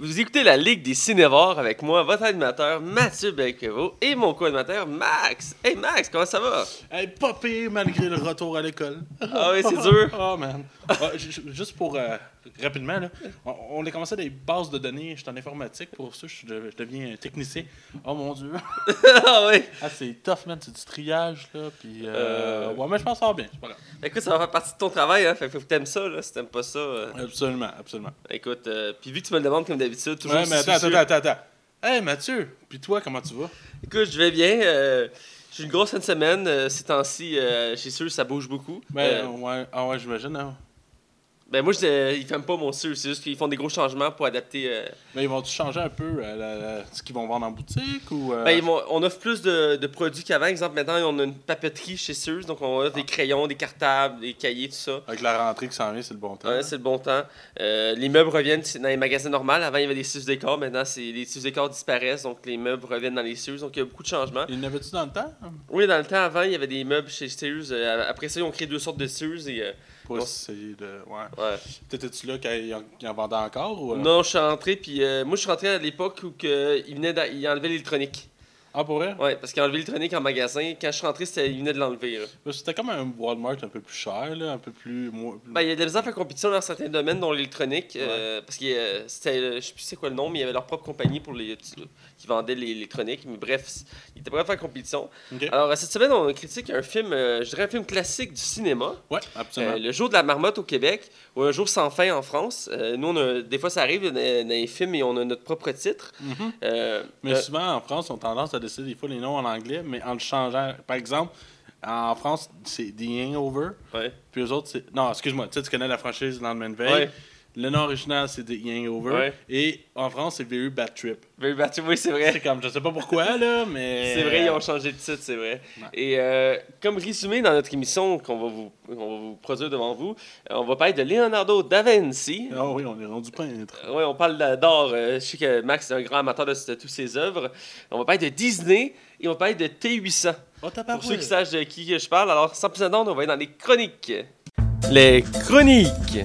Vous écoutez la Ligue des Cinévores avec moi, votre animateur Mathieu Belquevo et mon co-animateur Max. Hey Max, comment ça va? Hey, pas pire malgré le retour à l'école. Ah oui, c'est dur. Oh man. Ah, ju- ju- juste pour euh, rapidement, là, on, on a commencé des bases de données. Je suis en informatique. Pour ça, je, je deviens technicien. Oh mon dieu. ah oui. Ah, c'est tough, man. C'est du triage, là. Puis, euh, Euh. Ouais, mais je pense que ça va bien. C'est pas grave. Écoute, ça va faire partie de ton travail, hein. Fait que faut que t'aimes ça, là. Si t'aimes pas ça, euh, Absolument, absolument. écoute, puis vu que tu me le demandes comme d'habitude, toujours. Ouais, mais attends, attends, attends, attends. Hey, Mathieu. Puis toi, comment tu vas? Écoute, je vais bien. J'ai une grosse fin de semaine. ces temps-ci, j'ai sûr ça bouge beaucoup. Ben, ouais, ah ouais, j'imagine. Hein? Ben moi, je, ils ferment pas mon sûr. C'est juste qu'ils font des gros changements pour adapter. euh, Mais ils vont-tu changer un peu euh, la- la- ce qu'ils vont vendre en boutique ou. euh, Ben, ils vont- on offre plus de, de produits qu'avant. Exemple, maintenant, on a une papeterie chez Sears. Donc, on offre des crayons, des cartables, des cahiers, tout ça. Avec la rentrée qui s'en vient, c'est le bon temps. Ouais, c'est le bon temps. Euh, les meubles reviennent dans les magasins normaux. Avant, il y avait des Sears décors. Maintenant, les Sears décors disparaissent. Donc, les meubles reviennent dans les Sears. Donc, il y a beaucoup de changements. Il y en avait-tu dans le temps? Oui, dans le temps, avant, il y avait des meubles chez Sears. Après ça, ils ont créé deux sortes de Sears. Et, Bon. essayer de. Ouais. ouais. T'étais-tu là quand en, ils en vendaient encore ou. euh? Non, je suis rentré. Puis, euh, moi, je suis rentré à l'époque où que, il venait il enlevait l'électronique. Ah, pour vrai? Ouais, parce qu'il a enlevé l'électronique en magasin. Quand je suis rentré, il venait de l'enlever. C'était comme un Walmart un peu plus cher, là, un peu plus. Ben, il y a de la misère à faire compétition dans certains domaines, dont l'électronique. euh, parce que c'était, je sais plus c'est quoi le nom, mais il y avait leur propre compagnie pour les, vendait l'électronique. Mais bref, il était prêt à faire compétition. Alors, euh, cette semaine, on critique un film, euh, je dirais un film classique du cinéma. Ouais, absolument. Euh, le jour de la marmotte au Québec, ou Un jour sans fin en France. Euh, nous, on a- des fois, ça arrive dans, les films et on a notre propre titre. Mhm. Mais souvent, en France, on a tendance à décider des fois les noms en anglais, mais en le changeant. Par exemple, en France, c'est The Hangover, ouais. puis eux autres, c'est. Non, excuse-moi, tu sais, tu connais la franchise Lendemain de veille. Ouais. Le nom original, c'est The Hangover. Ouais. Et en France, c'est VU Bad Trip. Very Bad Trip, oui, c'est vrai. C'est comme, je sais pas pourquoi, là, mais. C'est vrai, ils ont changé de titre, c'est vrai. Ouais. Et euh, comme résumé dans notre émission qu'on va vous, on va vous produire devant vous, euh, on va parler de Leonardo da Vinci. Ah oui, on est rendu peintre. Oui, on parle d'art. euh, je sais que Max est un grand amateur de, toutes ses œuvres. On va parler de Disney et on va parler de T800. Oh, Pour ceux qui savent de qui je parle, alors sans plus attendre, on va aller dans les chroniques. Les chroniques.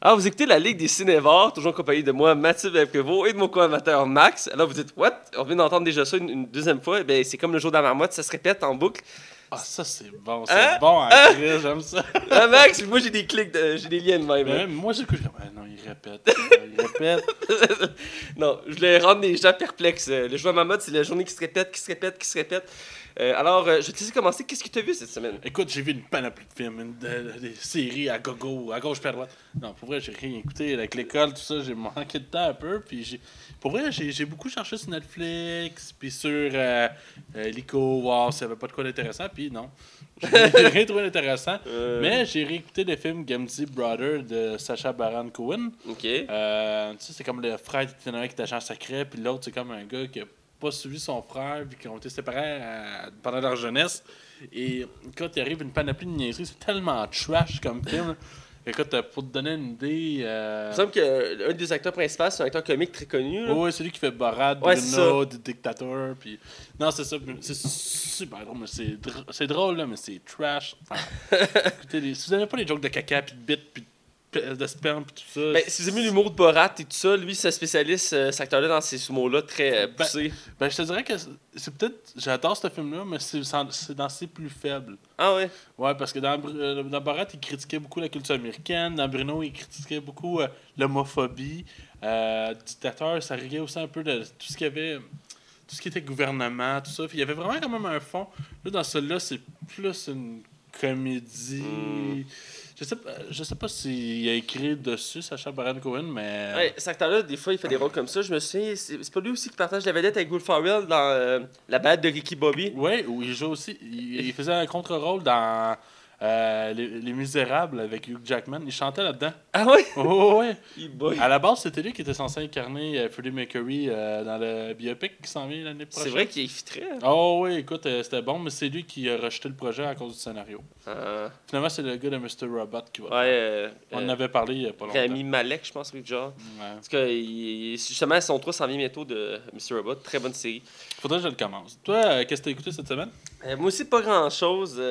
Alors, vous écoutez la Ligue des Cinévores, toujours en compagnie de moi, Mathieu Belprevost, et de mon co-amateur Max. Alors, vous dites, what? On vient d'entendre déjà ça une, une deuxième fois. Bien, c'est comme le jour de la marmotte, ça se répète en boucle. Ah, ça, c'est bon. C'est Hein? bon, Hein? hein, j'aime ça. Ah, Max, moi, j'ai des clics, de- j'ai des liens de même. Mais hein. moi, j'écoute. Ah, non, il répète. il répète. non, je voulais rendre les gens perplexes. Euh, Le jour de la marmotte, c'est la journée qui se répète, qui se répète, qui se répète. Euh, alors, euh, je vais te laisser commencer. Qu'est-ce que tu as vu cette semaine? Écoute, j'ai vu une panoplie de films, une- de- de- des séries à gogo, à gauche, à droite. Non, pour vrai, j'ai rien écouté. Avec l'école, tout ça, j'ai manqué de temps un peu. Puis j'ai, pour vrai, j'ai, beaucoup cherché sur Netflix, puis sur euh, euh, Lico, s'il n'y avait pas de quoi d'intéressant. Puis non, j'ai rien trouvé d'intéressant. Euh, Mais j'ai réécouté le film Gamgee Brother de Sacha Baron Cohen. Ok. Euh, tu sais, c'est comme le frère qui est qui est agent secret, puis l'autre, c'est comme un gars qui a pas suivi son frère, puis qui ont été séparés euh, pendant leur jeunesse. Et quand il arrive une panoplie de niaiseries, c'est tellement trash comme film. là. Écoute, euh, pour te donner une idée. Euh... Il me semble qu'un des acteurs principaux, c'est un acteur comique très connu. là. Ouais, celui qui fait Borat, Ouais, Bruno, du Dictateur, puis... Non, c'est ça, c'est super drôle, mais c'est dr- c'est drôle, là, mais c'est trash. Écoutez, les- si vous n'avez pas les jokes de caca, puis de bite, puis de, de sperme, puis tout ça... Ben, si vous aimez l'humour de Borat et tout ça, lui, c'est un spécialiste, euh, cet acteur-là, dans ces mots-là très euh, Ben, poussés. Ben, je te dirais que c'est- peut-être. J'adore ce film-là, mais c'est dans ses plus faibles. Ah ouais? Ouais, parce que dans, euh, dans Borat, il critiquait beaucoup la culture américaine. Dans Bruno, il critiquait beaucoup euh, l'homophobie. Euh, Dictateur, ça riait aussi un peu de tout ce qu'il y avait. Tout ce qui était gouvernement, tout ça. Puis il y avait vraiment quand même un fond. Là, dans celui-là, c'est plus une comédie. Mm. Je sais pas, je sais pas s'il a écrit dessus, Sacha Baron Cohen, mais. Ouais, cet acteur-là, des fois, il fait des rôles comme ça. Je me souviens, c'est pas lui aussi qui partage la vedette avec Will Farrell dans euh, la balade de Ricky Bobby? Ouais, où il joue aussi. Il, il faisait un contre-rôle dans euh, les, Les Misérables avec Hugh Jackman. Il chantait là-dedans. Ah ouais? Oh, ouais. Il boy. À la base, c'était lui qui était censé incarner euh, Freddie Mercury euh, dans le biopic qui s'en vient l'année prochaine. C'est vrai qu'il est très. Oh, oui, écoute, euh, c'était bon, mais c'est lui qui a rejeté le projet à cause du scénario. Euh, Finalement, c'est le gars de Mr. Robot qui va. ouais. euh, On en euh, avait parlé il y a pas longtemps. Rami Malek, je pense, oui, genre. Ouais. Il- il- justement, son 3 s'en vient bientôt de Mr. Robot. Très bonne série. Faudrait que je le commence. Toi, euh, qu'est-ce que t'as écouté cette semaine? Euh, moi aussi, pas grand-chose.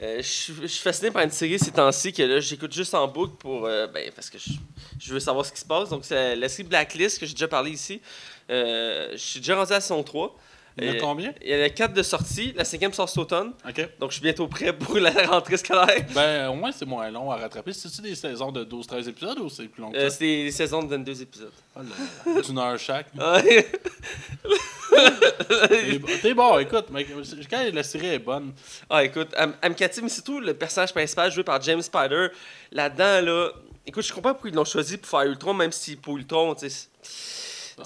Euh, je suis- fasciné par une série ces temps-ci que j'écoute juste en boucle pour. euh, ben, parce que je, veux savoir ce qui se passe. Donc, c'est la série Blacklist que j'ai déjà parlé ici. Euh, je suis déjà rendu à saison 3. Il y en a combien? Il y en a 4 de sortie. La cinquième sort cet automne. Ok. Donc, je suis bientôt prêt pour la rentrée scolaire. Ben, au moins, c'est moins long à rattraper. C'est-tu des saisons de 12-13 épisodes ou c'est plus long que Euh, ça? c'est des saisons de 22 épisodes. Oh là là, D'une heure chaque. T'es bon- T'es bon, écoute, mec, quand la série est bonne. Ah, écoute, captive, mais surtout le personnage principal joué par James Spider. Là-dedans, là. Écoute, je comprends pourquoi ils l'ont choisi pour faire Ultron, même si pour Ultron, tu sais.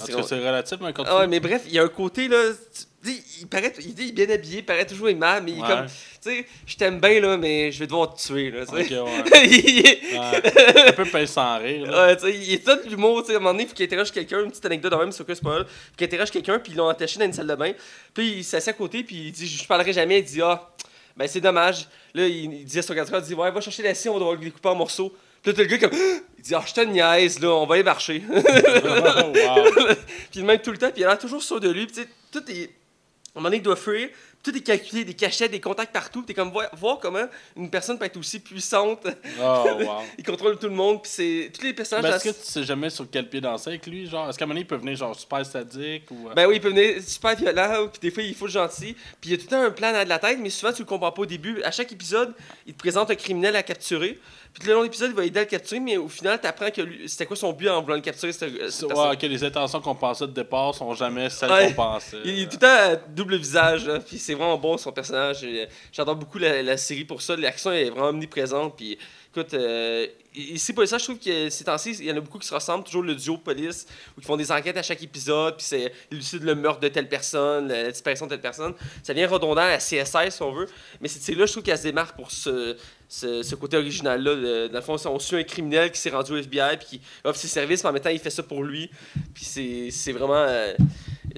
C'est- relatif, mais quand Ah mais bref, il y a un côté, là. tu il paraît, il, dit, il est bien habillé, il paraît toujours aimable, mais il est comme. Tu sais, je t'aime bien, là, mais je vais devoir te tuer, là. Ok, ouais. il est- Ouais. Un peu pince sans rire. Là. Ouais, tu sais, il est tout de l'humour, tu sais, à un moment donné, il faut qu'il interroge quelqu'un, une petite anecdote même, c'est aucun spoil. Il faut qu'il interroge quelqu'un, puis ils l'ont attaché dans une salle de bain. Puis il s'assied à côté, puis il dit, je parlerai jamais. Il dit, ah, ben c'est dommage. Là, il, il dit à son garde il dit, ouais, va chercher la scie, on va le découper en morceaux. Puis là, t'as le gars comme, il dit, ah, je te niaise, là, on va y marcher. Oh, wow. puis même tout le temps, puis il a l'air toujours sûr de lui, puis tu sais, tout est. À un moment donné, il doit fuir, puis tout est calculé, des cachets, des contacts partout. T'es comme, voir, voir comment une personne peut être aussi puissante. Oh, wow. il contrôle tout le monde, puis c'est. Tous les personnages. Ben, est-ce que tu sais jamais sur quel pied danser avec lui? Genre, est-ce qu'à un moment donné, il peut venir genre super sadique ou. euh, Ben oui, il peut venir super violent, puis des fois il faut le gentil. Puis il y a tout le temps un plan dans la tête, mais souvent tu le comprends pas au début. À chaque épisode, il te présente un criminel à capturer. Puis tout le long de l'épisode, il va aider à le capturer, mais au final, tu apprends que lui- c'était quoi son but en voulant le capturer. cette- ouais, que les intentions qu'on pensait de départ sont jamais celles Ouais. qu'on pensait. Il, il est tout le temps à double visage, là, puis c'est vraiment bon son personnage. Et, J'adore beaucoup la, la série pour ça. L'action est vraiment omniprésente. Puis écoute, euh, ici, pour ça, je trouve que ces temps-ci, il y en a beaucoup qui se ressemblent. Toujours le duo police, où ils font des enquêtes à chaque épisode, puis c'est lucide le meurtre de telle personne, la, la disparition de telle personne. Ça vient redondant à CSI, si on veut. Mais cette série-là, je trouve qu'elle se démarque pour ce, côté original-là. Dans le fond, on suit un criminel qui s'est rendu au FBI, puis qui offre ses services, mais en même temps, il fait ça pour lui. Puis c'est c'est vraiment. euh,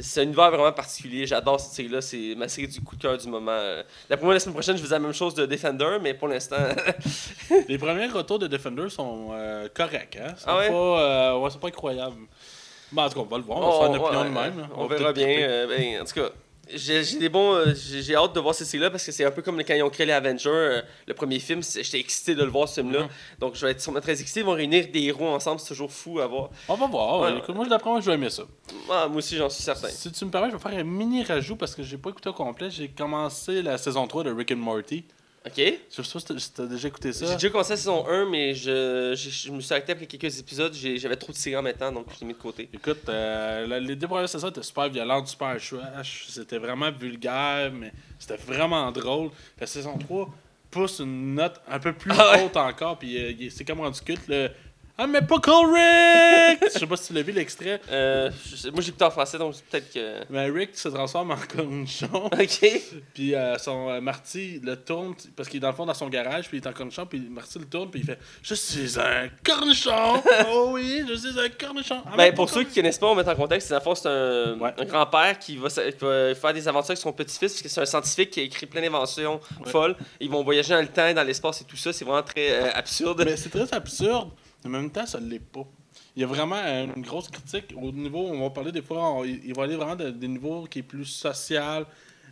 c'est un univers vraiment particulier. J'adore cette série-là. C'est ma série du coup de cœur du moment. La semaine prochaine, je faisais la même chose de Defender, mais pour l'instant. Les premiers retours de Defender sont euh, corrects, hein? Sont Ah ouais? pas, euh, ouais, c'est pas incroyable. Bon, en tout cas, on va le voir, on va se faire une opinion de même. On, verra bien. euh, ben, en tout cas. J'ai des bons. euh, J'ai hâte de voir cette série-là parce que c'est un peu comme quand ils ont créé les Avengers. euh, le premier film, j'étais excité de le voir, ce film-là. Mhm. Donc je vais être sûrement très excité. Ils vont réunir des héros ensemble, c'est toujours fou à voir. On va voir. Ouais. Écoute, moi, d'après moi, je vais aimer ça. Ah, moi aussi, j'en suis certain. Si tu me permets, je vais faire un mini rajout parce que j'ai pas écouté au complet. J'ai commencé la saison 3 de Rick and Morty. Ok? Je sais pas si t'as- déjà écouté ça. J'ai déjà commencé la saison 1, mais je, je, je me suis arrêté après quelques épisodes. J'avais trop de séries en même temps, donc je l'ai mis de côté. Écoute, euh, la- les deux premières saisons étaient super violentes, super trash. C'était vraiment vulgaire, mais c'était vraiment drôle. La saison 3 pousse une note un peu plus Ah ouais. haute encore, puis euh, c'est comme rendu culte. Le Ah, mais pas Rick! Je sais pas si tu l'as vu l'extrait, Euh, moi, j'écoute en français, donc peut-être que. mais Rick se transforme en cornichon. Ok. Puis euh, son euh, Marty le tourne parce qu'il est dans le fond dans son garage, puis il est en cornichon, puis Marty le tourne, puis il fait Je suis un cornichon! oh oui, je suis un cornichon! Mais Ben, pour ceux qui connaissent pas, on va mettre en contexte, c'est dans le fond, c'est un, Ouais. un grand-père qui va, qui va faire des aventures avec son petit-fils, parce que c'est un scientifique qui a écrit plein d'inventions Ouais. folles. Ils vont voyager dans le temps, dans l'espace et tout ça. C'est vraiment très euh, absurde. Mais c'est très absurde. En même temps, ça ne l'est pas. Il y a vraiment euh, une grosse critique au niveau, on va parler des fois, on- il va aller vraiment de- des niveaux qui est plus social.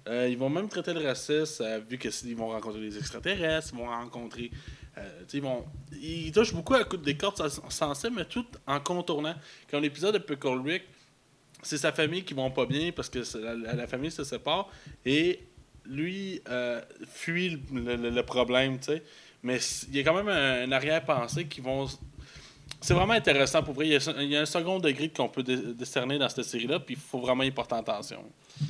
Euh, ils vont même traiter le racisme, euh, vu qu'ils vont rencontrer des extraterrestres, ils vont rencontrer. euh, ils, vont, ils touchent beaucoup à coup- des cordes sens- sensibles, mais tout en contournant. Comme l'épisode de Pickle Rick, c'est sa famille qui vont pas bien parce que la, famille se sépare et lui euh, fuit le, problème, tu. Mais il y a quand même un, un arrière-pensée qui vont. C'est vraiment intéressant pour vrai. Il y a, il y a un second degré qu'on peut dé- décerner dans cette série-là, puis il faut vraiment y porter attention.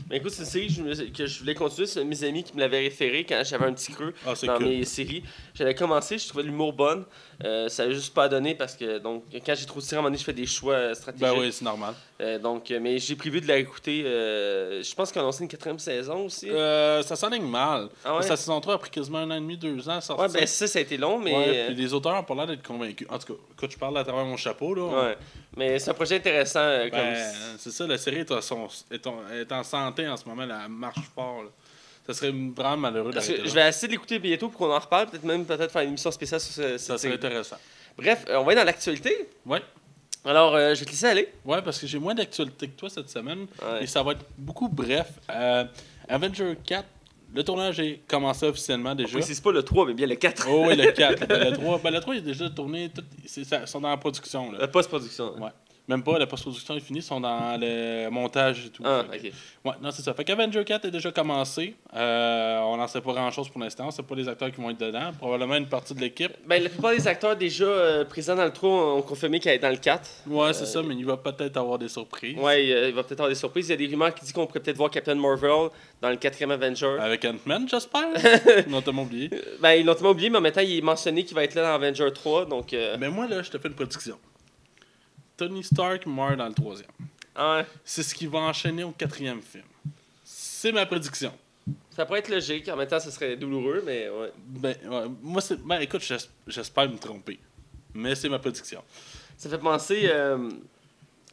Mais écoute, c'est une série que je, me- que je voulais continuer. C'est mes amis qui me l'avaient référé quand j'avais un petit creux Ah, dans cool. mes séries. J'avais commencé, je trouvais l'humour bonne. Euh, ça n'a juste pas donné parce que donc quand j'ai trop de séries, à un moment donné, je fais des choix euh, stratégiques. Ben oui, c'est normal. Euh, donc, mais j'ai prévu de la écouter. euh, je pense qu'on a annoncé une quatrième saison aussi. Ça s'enligne mal. Ah ouais? Sa saison 3 a pris quasiment un an et demi, deux ans à sortir. Ouais, ben ça, ça a été long, mais. Ouais, puis les auteurs ont pas l'air d'être convaincus. En tout cas, écoute, je parle à travers mon chapeau. Là. Ouais. Mais c'est un projet intéressant. euh, comme... Ben, c'est ça, la série est, à son- est en, est en santé en ce moment, elle marche fort. là. Ça serait vraiment malheureux d'arrêter je vais essayer de l'écouter bientôt pour qu'on en reparle. Peut-être même peut-être faire une émission spéciale sur ce- Ça serait intéressant. Bref, euh, on va aller dans l'actualité. Ouais. Alors, euh, je vais te laisser aller. Ouais, parce que j'ai moins d'actualité que toi cette semaine. Ouais. Et ça va être beaucoup bref. Euh, Avenger 4, le tournage est commencé officiellement déjà. Oui, c'est pas le 3, mais bien le 4. Oh oui, le 4. Ben, le 3, ben, le 3 est déjà tourné. Tout, c'est, ça- ils sont dans la production. Là. La post-production. Ouais. Même pas, la post-production est finie, ils sont dans le montage et tout. Ah, ok. Ouais, non, c'est ça. Fait qu'Avenger 4 est déjà commencé. Euh, on n'en sait pas grand-chose pour l'instant. C'est pas les acteurs qui vont être dedans. Probablement une partie de l'équipe. Ben, la plupart des acteurs déjà euh, présents dans le 3 ont confirmé qu'ils allaient dans le 4. Ouais, c'est Euh, ça, mais il va peut-être avoir des surprises. Ouais, il va peut-être avoir des surprises. Il y a des rumeurs qui disent qu'on pourrait peut-être voir Captain Marvel dans le quatrième Avenger. Avec Ant-Man, j'espère. non, t'as oublié. Ben, ils l'ont tellement oublié, mais en même temps, il est mentionné qu'il va être là dans Avenger 3. Donc, Mais moi, là, je te fais une prédiction. Tony Stark meurt dans le troisième. ah ouais. C'est ce qui va enchaîner au quatrième film. C'est ma prédiction. ça pourrait être logique. En même temps, ça serait douloureux, mais ouais. Ben, ouais, moi, c'est. Ben, écoute, j'es- j'espère me tromper. Mais c'est ma prédiction. Ça fait penser. euh,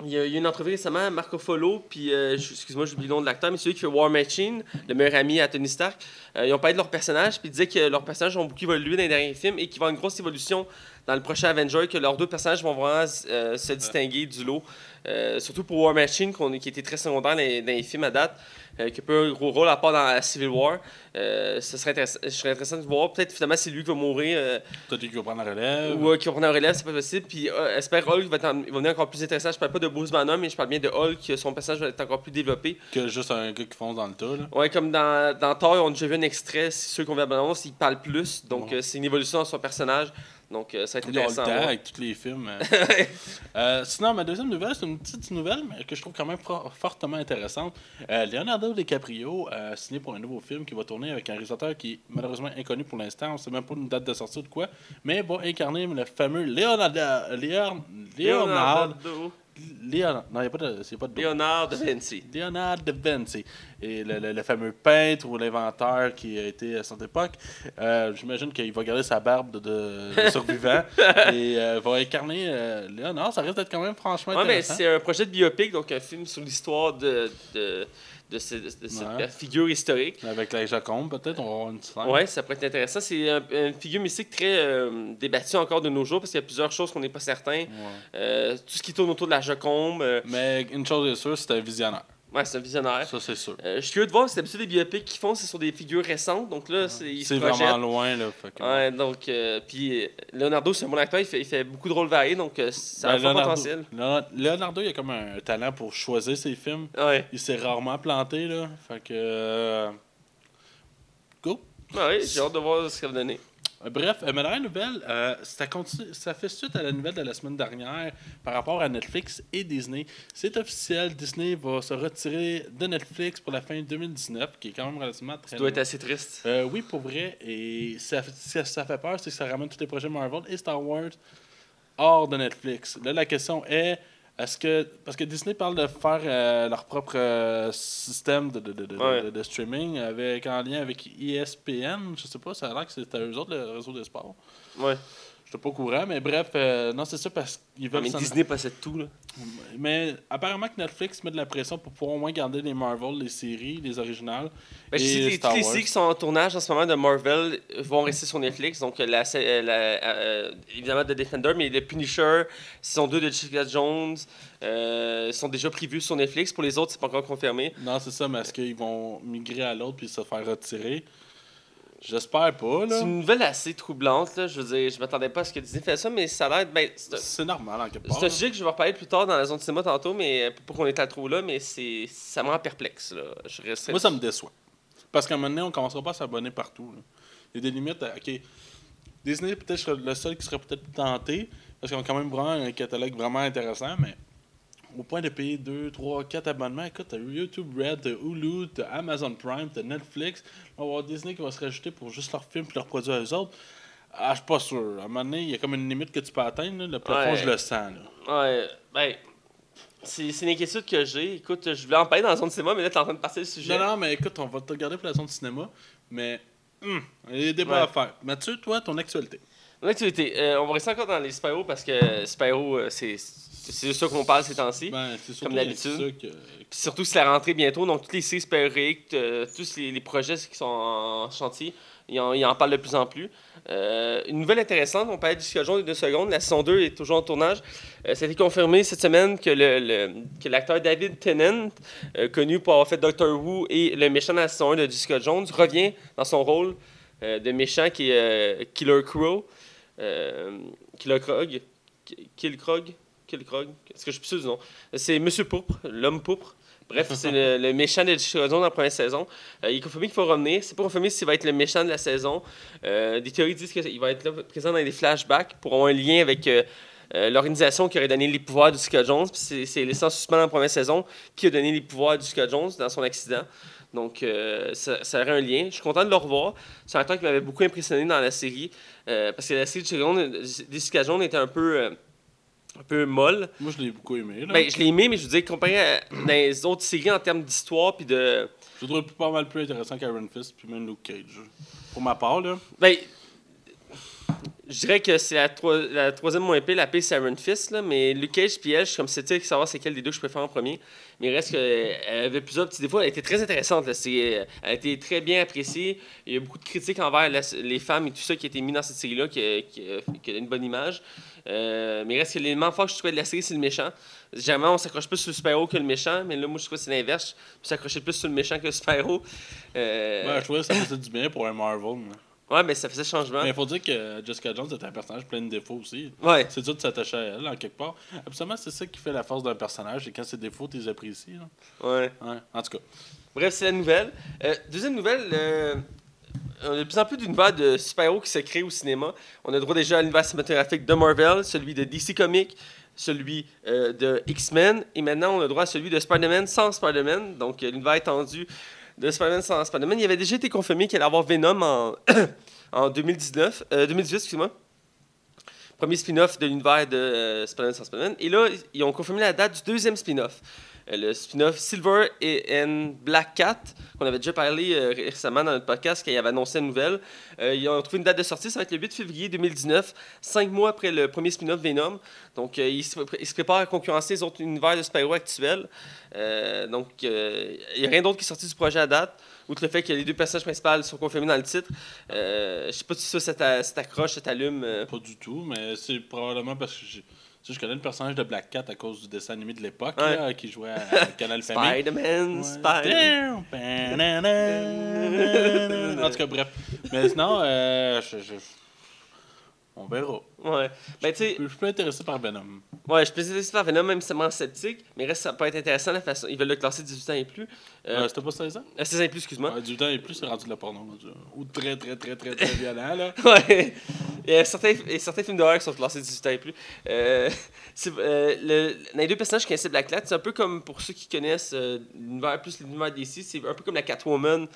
il y, a, a une entrevue récemment, Marco Folo, puis euh, excuse-moi, j'oublie le nom de l'acteur, mais celui qui fait War Machine, le meilleur ami à Tony Stark. euh, ils ont parlé de leur personnage, puis ils disaient que leurs personnages ont beaucoup évolué dans les derniers films et qu'il va y avoir une grosse évolution dans le prochain Avenger, que leurs deux personnages vont vraiment euh, se distinguer du lot. Euh, surtout pour War Machine, qu'on- qui était très secondaire dans les, dans les films à date, euh, qui a pas un gros rôle à part dans Civil War. Euh, ce serait intéressant, je serais intéressant de voir. Peut-être finalement c'est lui qui va mourir. Toi, tu qui va prendre la relève? ou qui va prendre un relève, c'est pas possible. Puis j'espère Hulk va, va venir encore plus intéressant. Je parle pas de Bruce Banner, mais je parle bien de Hulk, son personnage va être encore plus développé. Que juste un gars qui fonce dans le tas, là. Ouais, comme dans, dans Thor, on a déjà vu un extrait, ceux qu'on voit à la il parle plus. Donc Ouais. c'est une évolution dans son personnage. Donc euh, ça être Ils ont le intéressant. temps avec tous les films. euh. Euh, sinon, ma deuxième nouvelle, c'est une petite nouvelle, mais que je trouve quand même fort- fortement intéressante. Euh, Leonardo DiCaprio a signé pour un nouveau film qui va tourner avec un réalisateur qui est malheureusement inconnu pour l'instant. On ne sait même pas une date de sortie ou de quoi, mais va incarner le fameux Leonardo. Léonard. Leonardo. Léonard. Non, il n'y a pas de. C'est pas de. Léonard da Vinci. Vinci. Et le, le- le fameux peintre ou l'inventeur qui a été à cette époque. Euh, J'imagine qu'il va garder sa barbe de, de- de survivant et euh, va incarner euh, Léonard. Ça risque d'être quand même franchement Ouais, mais c'est un projet de biopic, donc un film sur l'histoire de, de, de, ce- de cette Ouais. figure historique. Avec la Jacob, peut-être, on va avoir une scène. Ouais, ça pourrait être intéressant. C'est un- une figure mystique très euh, débattue encore de nos jours parce qu'il y a plusieurs choses qu'on n'est pas certain. Ouais. Euh, tout ce qui tourne autour de la Joconde, euh, Mais une chose est sûre, c'est un visionnaire. Ouais, c'est un visionnaire. Ça, c'est sûr. Euh, je suis curieux de voir, c'est d'habitude les biopics qu'ils font, c'est sur des figures récentes, donc là, c'est, ils se C'est vraiment projettent. loin, là. fait que- Ouais, donc, euh, puis euh, Leonardo, c'est un bon acteur, il fait, il fait beaucoup de rôles variés, donc euh, ça a Ben, un fort Leonardo, potentiel. Leonardo- Leonardo, il a comme un talent pour choisir ses films. Ouais, Il s'est rarement planté, là. Fait que. euh, Go! Ouais, j'ai hâte de voir ce que ça va donner. Euh, Bref, ma dernière nouvelle, euh, ça, continue, ça fait suite à la nouvelle de la semaine dernière par rapport à Netflix et Disney. C'est officiel, Disney va se retirer de Netflix pour la fin 2019, qui est quand même relativement très Ça doit être assez triste. Euh, oui, pour vrai. Et ça, ça, ça fait peur, c'est que ça ramène tous les projets Marvel et Star Wars hors de Netflix. Là, la question est est-ce que. Parce que Disney parle de faire euh, leur propre euh, système de, de, de, de- Ouais. de- de streaming avec, en lien avec ESPN. Je sais pas, ça a l'air que c'était eux autres, le réseau des sports. Ouais. Je suis pas au courant, mais bref, euh, non, c'est ça parce qu'ils Ah, veulent mais s'en- Disney possède tout, là. Mais apparemment que Netflix met de la pression pour pouvoir au moins garder les Marvel, les séries, les originales. Ben, je et les- Star toutes les Wars. séries qui sont en tournage en ce moment de Marvel vont rester sur Netflix. Donc, la, euh, la- euh, évidemment, The Defender, mais The Punisher, saison 2 de Jessica Jones, euh, sont déjà prévus sur Netflix. Pour les autres, c'est pas encore confirmé. Non, c'est ça, mais est-ce qu'ils vont migrer à l'autre puis se faire retirer? J'espère pas, là. C'est une nouvelle assez troublante. Là. Je veux dire, je m'attendais pas à ce que Disney fasse ça, mais ça a l'air. Ben, c'est normal, en quelque part. c'est un sujet que je vais reparler plus tard dans la zone de cinéma tantôt, mais pour qu'on étale trop là, mais c'est ça me rend perplexe. Là. Je resterai- Moi, ça me déçoit. Parce qu'à un moment donné, on commencera pas à s'abonner partout. là. Il y a des limites. à- OK. Disney, peut-être, serait le seul qui serait peut-être tenté. Parce qu'ils ont quand même vraiment un catalogue vraiment intéressant, mais au point de payer 2, 3, 4 abonnements, écoute, t'as YouTube Red, t'as Hulu, t'as Amazon Prime, t'as Netflix. On va avoir Disney qui va se rajouter pour juste leurs films et leurs produits à eux autres. Ah, je suis pas sûr. À un moment donné, il y a comme une limite que tu peux atteindre. là. Le plafond, Ouais. je le sens. Là. Ouais, ben. C'est une inquiétude que j'ai. Écoute, je voulais en parler dans la zone de cinéma, mais là, t'es en train de passer le sujet. Non, non, mais écoute, on va te garder pour la zone de cinéma. Mais hum, il y a des débats Ouais. à faire. Mathieu, toi, ton actualité. L'actualité. Euh, on va rester encore dans les super-héros parce que super-héros, euh, c'est c'est juste ça qu'on parle ces temps-ci. Ben, Comme d'habitude. que. Puis surtout, c'est la rentrée bientôt. Donc, toutes les séries euh, tous les, les projets qui sont en chantier, ils en, ils en parlent de plus en plus. Euh, une nouvelle intéressante, on parlait du Jones de deux secondes. La saison 2 est toujours en tournage. Euh, ça a été confirmé cette semaine que le- le- que l'acteur David Tennant, euh, connu pour avoir fait Doctor Who et le méchant dans la saison 1 de Jessica Jones, revient dans son rôle euh, de méchant qui est euh, Killer Crow. Euh, Killer Krog. Ki- Kill Krog. Est-ce que je suis sûr du nom? C'est Monsieur Pourpre, l'homme pourpre. Bref, c'est le, méchant de Jones dans la première saison. Euh, il est confirmé qu'il va revenir. C'est pas confirmé s'il va être le méchant de la saison. Euh, des théories disent qu'il va être là, présent dans des flashbacks pour avoir un lien avec euh, l'organisation qui aurait donné les pouvoirs de Jessica Jones. C'est, c'est laissé en suspens dans la première saison qui a donné les pouvoirs de Jessica Jones dans son accident. Donc, ça, aurait un lien. Je suis content de le revoir. C'est un acteur qui m'avait beaucoup impressionné dans la série. parce que la série de Jessica Jones, était un peu, un peu molle. Moi, je l'ai beaucoup aimé. Là. Ben, je l'ai aimé, mais je veux dire, comparé à les autres séries en termes d'histoire, puis de. Je le trouve pas mal plus intéressant qu'Iron Fist puis même Luke Cage. Pour ma part, là. Ben, je dirais que c'est la, troi- la troisième moins épée, la paix c'est Iron Fist, là, mais Luke Cage puis elle, je suis comme c'était savoir c'est quel des deux que je préfère en premier. Mais il reste qu'elle avait plusieurs petits défauts. Elle était très intéressante. Là. C'est, elle a été très bien appréciée. Il y a beaucoup de critiques envers les femmes et tout ça qui a été mis dans cette série-là, qui, qui a une bonne image. Euh, mais il reste que l'élément fort que je trouvais de la série, c'est le méchant. Généralement, on s'accroche plus sur le super-héros que le méchant, mais là, moi, je trouve que c'est l'inverse. Je plus sur le méchant que le super-héros. Euh, je trouvais que ça faisait du bien pour un Marvel. Ouais, mais ça faisait changement. Mais il faut dire que Jessica Jones était un personnage plein de défauts aussi. Ouais. C'est dur de s'attacher à elle, en quelque part. Absolument, c'est ça qui fait la force d'un personnage. Et quand ses défauts, tu les apprécies. là. Ouais. Ouais. En tout cas, Bref, c'est la nouvelle. Euh, deuxième nouvelle, euh, on a de plus en plus d'univers de super-héros qui se créent au cinéma. On a droit déjà à l'univers cinématographique de Marvel, celui de DC Comics, celui euh, de X-Men, et maintenant on a droit à celui de Spider-Man sans Spider-Man, donc l'univers étendu de Spider-Man sans Spider-Man. Il avait déjà été confirmé qu'il allait avoir Venom en, en 2019, euh, 2018, excuse-moi. Premier spin-off de l'univers de euh, Spider-Man sans Spider-Man. Et là, ils ont confirmé la date du deuxième spin-off. Euh, le spin-off Silver and Black Cat, qu'on avait déjà parlé euh, récemment dans notre podcast il avait annoncé la nouvelle. Euh, ils ont trouvé une date de sortie, ça va être le 8 février 2019, cinq mois après le premier spin-off Venom. Donc, ils, se, se préparent à concurrencer les autres univers de super-héros actuels. Donc, il n'y a rien d'autre qui est sorti du projet à date, outre le fait que les deux personnages principaux sont confirmés dans le titre. Euh, je sais pas si ça, ça t'a- ça t'accroche, ça t'allume. pas du tout, mais c'est probablement parce que j'ai- sais, je connais le personnage de Black Cat à cause du dessin animé de l'époque, Ouais. là, qui jouait à Canal Famille. Spider-Man, Ouais. Spider-Man. En tout cas, bref. Mais sinon, euh, je- je- on verra. Ouais. Ben, tu sais, Je suis plus intéressé par Venom. Ouais, je suis plus intéressé par Venom, même si c'est moins sceptique, mais reste, ça peut être intéressant la façon. Ils veulent le classer 18 ans et plus. Euh, Euh, C'était pas 16 ans? euh, 16 ans et plus, excuse-moi. Ouais, du temps et plus, c'est rendu de la porno. Ou très, très, très, très, très violent, là. Ouais. Il y a certains, a certains films d'horreur qui sont classés 18 ans et plus. Euh, euh, le, les deux personnages qui connaissaient Black Cat, c'est un peu comme pour ceux qui connaissent euh, l'univers plus l'univers DC, c'est un peu comme la Catwoman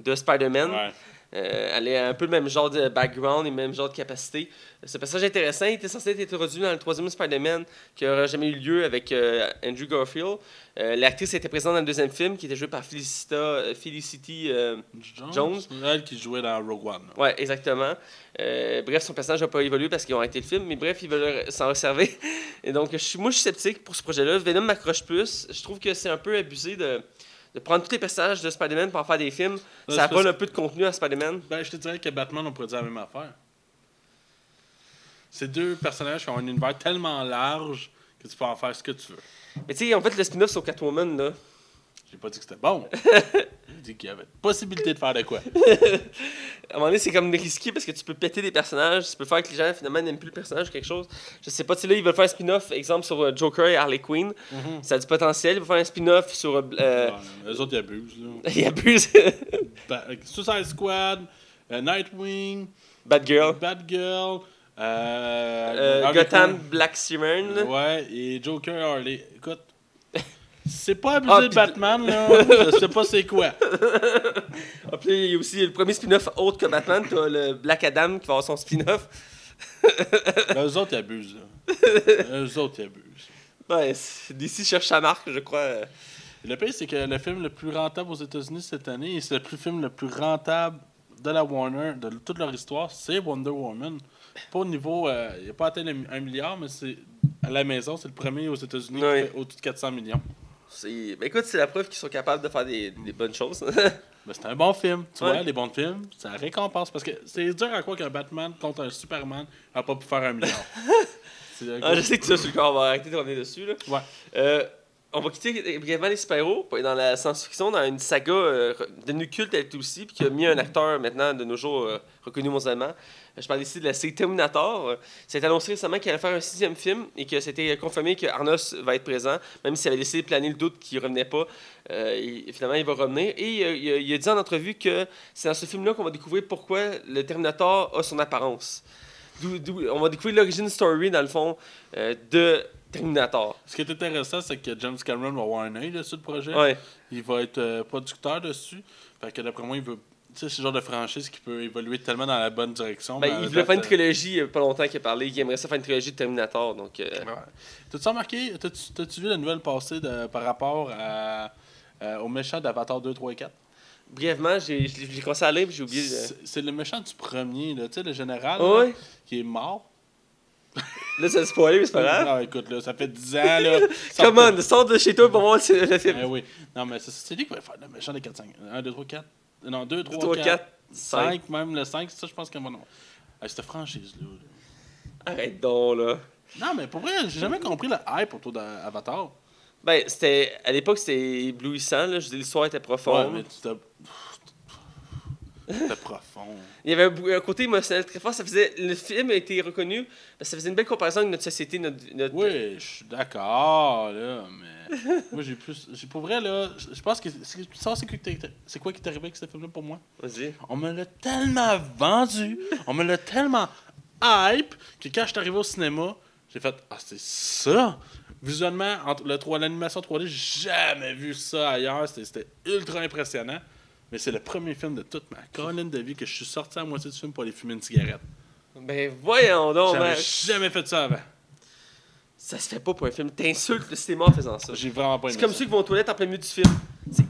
de Spider-Man. Ouais. Euh, elle a un peu le même genre de background et le même genre de capacité. Ce personnage intéressant il était censé être introduit dans le troisième Spider-Man qui n'aurait jamais eu lieu avec euh, Andrew Garfield. Euh, L'actrice était présente dans le deuxième film qui était jouée par Felicita, euh, Felicity. Jones? Jones. Elle qui jouait dans Rogue One. ouais, exactement. Bref, son personnage n'a pas évolué parce qu'ils ont arrêté le film, mais bref, ils veulent s'en resserver. Et donc, je suis, moi, je suis sceptique pour ce projet-là. Venom m'accroche plus. Je trouve que c'est un peu abusé de, de prendre tous les personnages de Spider-Man pour en faire des films. Ça parce- un peu de contenu à Spider-Man. Ben, je te dirais que Batman, on pourrait dire la même affaire. C'est deux personnages qui ont un univers tellement large que tu peux en faire ce que tu veux. Mais tu sais, en fait, le spin-off sur Catwoman, là. J'ai pas dit que c'était bon. J'ai dit qu'il y avait possibilité de faire de quoi. À un moment donné, c'est comme risqué parce que tu peux péter des personnages, tu peux faire que les gens finalement n'aiment plus le personnage ou quelque chose. Je sais pas, tu sais, là, ils veulent faire un spin-off, exemple, sur euh, Joker et Harley Quinn. Ça a du potentiel. Ils veulent faire un spin-off sur. euh, euh, eux autres, ils abusent. Là. il abuse. Ba- Suicide Squad, euh, Nightwing, Batgirl. Batgirl, euh, Euh, Gotham. Black là. Ouais, et Joker Harley. Écoute, c'est pas abusé Ah, de puis- Batman, là. Je sais pas c'est quoi. Ah, puis il y a aussi le premier spin-off autre que Batman. T'as le Black Adam qui va avoir son spin-off. Eux autres, ils abusent. Là. Eux autres, ils abusent. C'est- DC cherche sa marque, je crois. Le pire, c'est que le film le plus rentable aux États-Unis cette année, et c'est le plus film le plus rentable de la Warner, de toute leur histoire, c'est Wonder Woman. Pas au niveau. euh, il n'a pas atteint un milliard, mais c'est à la maison, c'est le premier aux États-Unis au-dessus de 400 millions. C'est- Ben écoute, c'est la preuve qu'ils sont capables de faire des, des bonnes choses. Ben, c'est un bon film. Tu Ouais. vois, les bons films, ça récompense. Parce que c'est dur à croire qu'un Batman contre un Superman n'a pas pu faire un milliard. Ah, je sais que tu as sur le corps, on va arrêter de revenir dessus. Là. Ouais. Euh, on va quitter brièvement les super-héros dans la science-fiction, dans une saga euh, devenue culte elle aussi, puis qui a mis un acteur maintenant de nos jours euh, reconnu mondialement. Euh, Je parle ici de la série Terminator. Euh, C'est annoncé récemment qu'il allait faire un sixième film et que c'était confirmé que Arnos va être présent, même s'il avait laissé planer le doute qu'il revenait pas. Euh, finalement, il va revenir. Et euh, il, a, dit en entrevue que c'est dans ce film-là qu'on va découvrir pourquoi le Terminator a son apparence. On va découvrir l'origine story, dans le fond, euh, de Terminator. Ce qui est intéressant, c'est que James Cameron va avoir un œil dessus le projet. Ouais. Il va être euh, producteur dessus. Fait que d'après moi, il veut. Tu sais, c'est le genre de franchise qui peut évoluer tellement dans la bonne direction. Ben, il la voulait faire une euh, trilogie il y a pas longtemps qu'il a parlé. Il aimerait ça faire une trilogie de Terminator. Donc, euh, Ouais. T'as-tu remarqué, t'as-tu, vu la nouvelle passée de, par rapport à, au méchant d'Avatar 2, 3 et 4 brièvement, j'ai commencé à lire j'ai oublié. C'est, le méchant du premier, là, tu sais, le général, ouais? qui est mort. Là, ça a spoilé, mais c'est pas grave. Non, écoute, là, ça fait 10 ans, là. Come on, sors de chez toi pour voir le film. Eh oui. Non, mais c'est, lui qui va faire le méchant des 4, 5. 1, 2, 3, 4. Non, 2, 3, 3, 4, 4, 5. 5, même le 5, ça, je pense qu'on va. Non. Hey, cette franchise-là. là. Arrête donc, là. Non, mais pour vrai, j'ai jamais compris le hype autour d'Avatar. Ben, c'était. À l'époque, c'était éblouissant, là. Je dis, l'histoire était Ouais, profonde. mais tu. C'était profond. Il y avait un, côté émotionnel très fort. Ça faisait. Le film a été reconnu. parce que ça faisait une belle comparaison avec notre société, notre. notre- Oui, je suis d'accord, là, mais. moi, j'ai plus. J'ai pour vrai, là. Je pense que. Ça, c'est quoi qui est arrivé avec ce film-là pour moi? Vas-y. On me l'a tellement vendu, on me l'a tellement hype, que quand je suis arrivé au cinéma, j'ai fait Ah, c'est ça! Visuellement, entre le 3 l'animation 3D, j'ai jamais vu ça ailleurs. C'était ultra impressionnant. Mais c'est le premier film de toute ma colline de vie que je suis sorti à moitié du film pour aller fumer une cigarette. Ben, voyons donc, J'avais man. jamais fait ça avant. Ça se fait pas pour un film. T'insultes le cinéma en faisant ça. J'ai vraiment pas aimé C'est comme ça. ceux qui vont aux toilettes en plein milieu du film. C'est-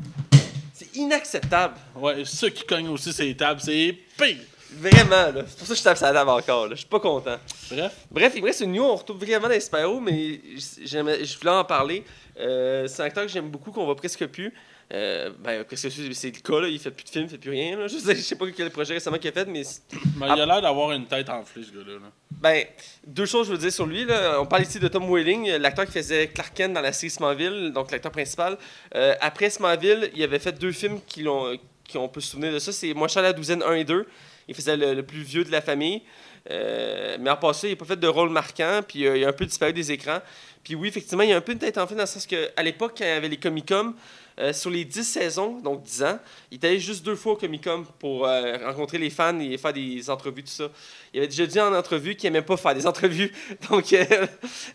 C'est inacceptable. Ouais, ceux qui cognent aussi ces tables, c'est pire. Vraiment, là. C'est pour ça que je tape sa table encore, là. Je suis pas content. Bref, Bref, il me reste une news, on retrouve vraiment dans les super-héros, mais j'aimais- je voulais en parler. Euh, c'est un acteur que j'aime beaucoup, qu'on voit presque plus. Euh, ben, presque plus, c'est? Le cas, là. Il fait plus de films, il fait plus rien, là. Je sais, je sais pas quel projet récemment qu'il a fait, mais... il a l'air d'avoir une tête enflée, ce gars-là. là. Ben, deux choses je veux dire sur lui. Là. On parle ici de Tom Welling, l'acteur qui faisait Clark Kent dans la série Smallville, donc l'acteur principal. Euh, après Smallville, il avait fait deux films qui, l'ont, qui on peut se souvenir de ça. C'est Moi, à la douzaine 1 et 2. Il faisait le, le plus vieux de la famille. Euh, mais en passant, il n'a pas fait de rôle marquant, puis euh, il a un peu disparu des écrans. Puis oui, effectivement, il y a un peu une tête en fait dans le sens qu'à l'époque, quand il y avait les Comic-Con, euh, sur les 10 saisons, donc 10 ans, il était allé juste deux fois au Comic-Con pour euh, rencontrer les fans et faire des entrevues, tout ça. Il avait déjà dit en entrevue qu'il n'aimait pas faire des entrevues. Donc, euh,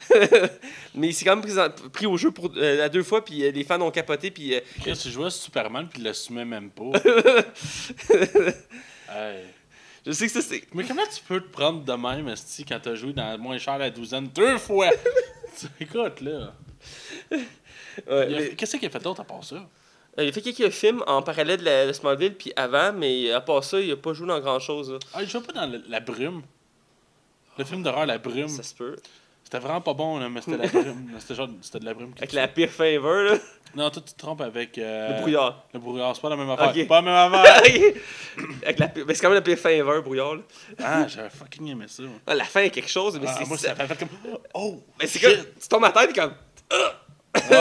mais il s'est quand même pris au jeu pour, à deux fois, puis les fans ont capoté. Puis, Chris, il jouait à Superman, puis il l'assumait même pas. Hey. je sais que ça, c'est. Mais comment tu peux te prendre de même, esti, quand t'as joué dans Moins cher la douzaine deux fois? Écoute, là. Ouais, a- Qu'est-ce qu'il a fait d'autre à part ça? euh, il a fait quelques films en parallèle de, la, de Smallville, puis avant, mais à part ça, il n'a pas joué dans grand-chose. Ah, il jouait pas dans le- La Brume. Le film d'horreur La Brume. Ça se peut. C'était vraiment pas bon, là, mais c'était la brume. C'était genre, c'était de la brume. Avec la pire ever, là. Non, toi, tu te trompes avec. euh, le brouillard. Le brouillard, c'est pas la même affaire. Ok. Pas la même affaire. Avec la pire- mais c'est quand même la pire le brouillard. là. ah, j'avais fucking aimé ça. Ah, la fin est quelque chose, mais Ah, c'est. moi, ça fait comme. Oh! mais c'est comme. Tu tombes à terre, t'es comme.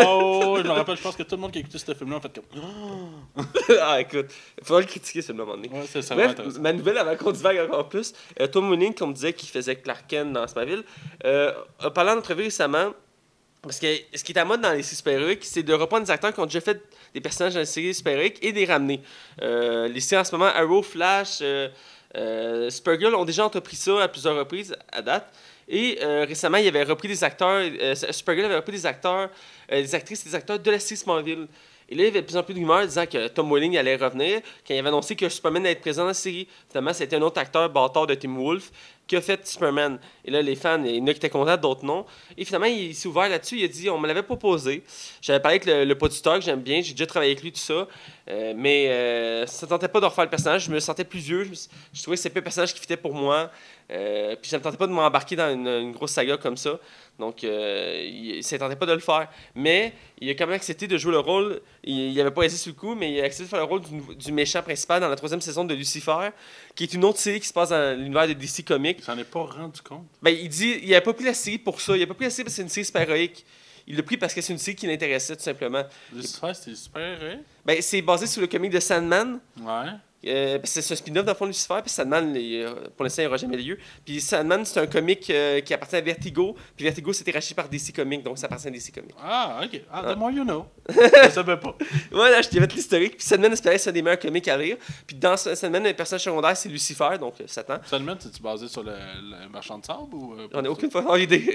Oh, je me rappelle, je pense que tout le monde qui a écouté ce film-là a fait comme. ah, écoute, il faudrait le critiquer, ce moment donné. Ouais, c'est ça, vraiment Bref, intéressant. ma nouvelle, avant qu'on divague encore plus, euh, Tom Welling, comme on disait, qui faisait Clark Kent dans Smallville, euh, a parlé en entrevue récemment, parce que ce qui est à mode dans les séries super-héroïques, c'est de reprendre des acteurs qui ont déjà fait des personnages dans les séries super-héroïques et de les ramener. Euh, les séries en ce moment, Arrow, Flash, euh, euh, Supergirl ont déjà entrepris ça à plusieurs reprises à date. Et euh, récemment, il avait repris des acteurs, euh, Supergirl avait repris des acteurs, euh, des actrices et des acteurs de la série Smallville. Et là, il y avait de plus en plus de rumeurs disant que Tom Welling allait revenir, quand il avait annoncé que Superman allait être présent dans la série. Finalement, c'était un autre acteur, bâtard de Tim Wolf, qui a fait Superman. Et là, les fans, il y en a qui étaient contents, d'autres non. Et finalement, il s'est ouvert là-dessus. Il a dit on me l'avait proposé. J'avais parlé avec le, le que j'aime bien. J'ai déjà travaillé avec lui, tout ça. Euh, mais euh, ça ne tentait pas de refaire le personnage. Je me sentais plus vieux. Je, trouvais que c'était pas un personnage qui fitait pour moi. Euh, puis ça ne tentait pas de m'embarquer dans une, grosse saga comme ça. Donc, ça ne tentait pas de le faire. Mais il a quand même accepté de jouer le rôle. Il n'avait pas hésité sur le coup, mais il a accepté de faire le rôle du méchant principal dans la troisième saison de Lucifer, qui est une autre série qui se passe dans l'univers de DC Comics. S'en est pas rendu compte. Ben, il dit il n'a pas pris la série pour ça. Il n'a pas pris la série parce que c'est une série super héroïque. Il l'a pris parce que c'est une série qui l'intéressait, tout simplement. Lucifer, c'était super, hein? Ben, c'est basé sur le comic de Sandman. Ouais. Euh, c'est un spin-off dans le fond de Lucifer, puis Sandman, euh, pour l'instant, il n'aura jamais lieu. Puis Sandman, c'est un comic euh, qui appartient à Vertigo, puis Vertigo, c'était racheté par DC Comics, donc ça appartient à DC Comics. Ah, ok. Ah, the more you know. Je savais pas. Voilà, je t'ai fait l'historique. Puis Sandman, c'est un des meilleurs comics à lire. Puis dans Sandman, le personnage secondaire, c'est Lucifer, donc Satan. Seulement, c'est-tu basé sur le, le marchand de sable ou. euh, J'en ai pas aucune idée.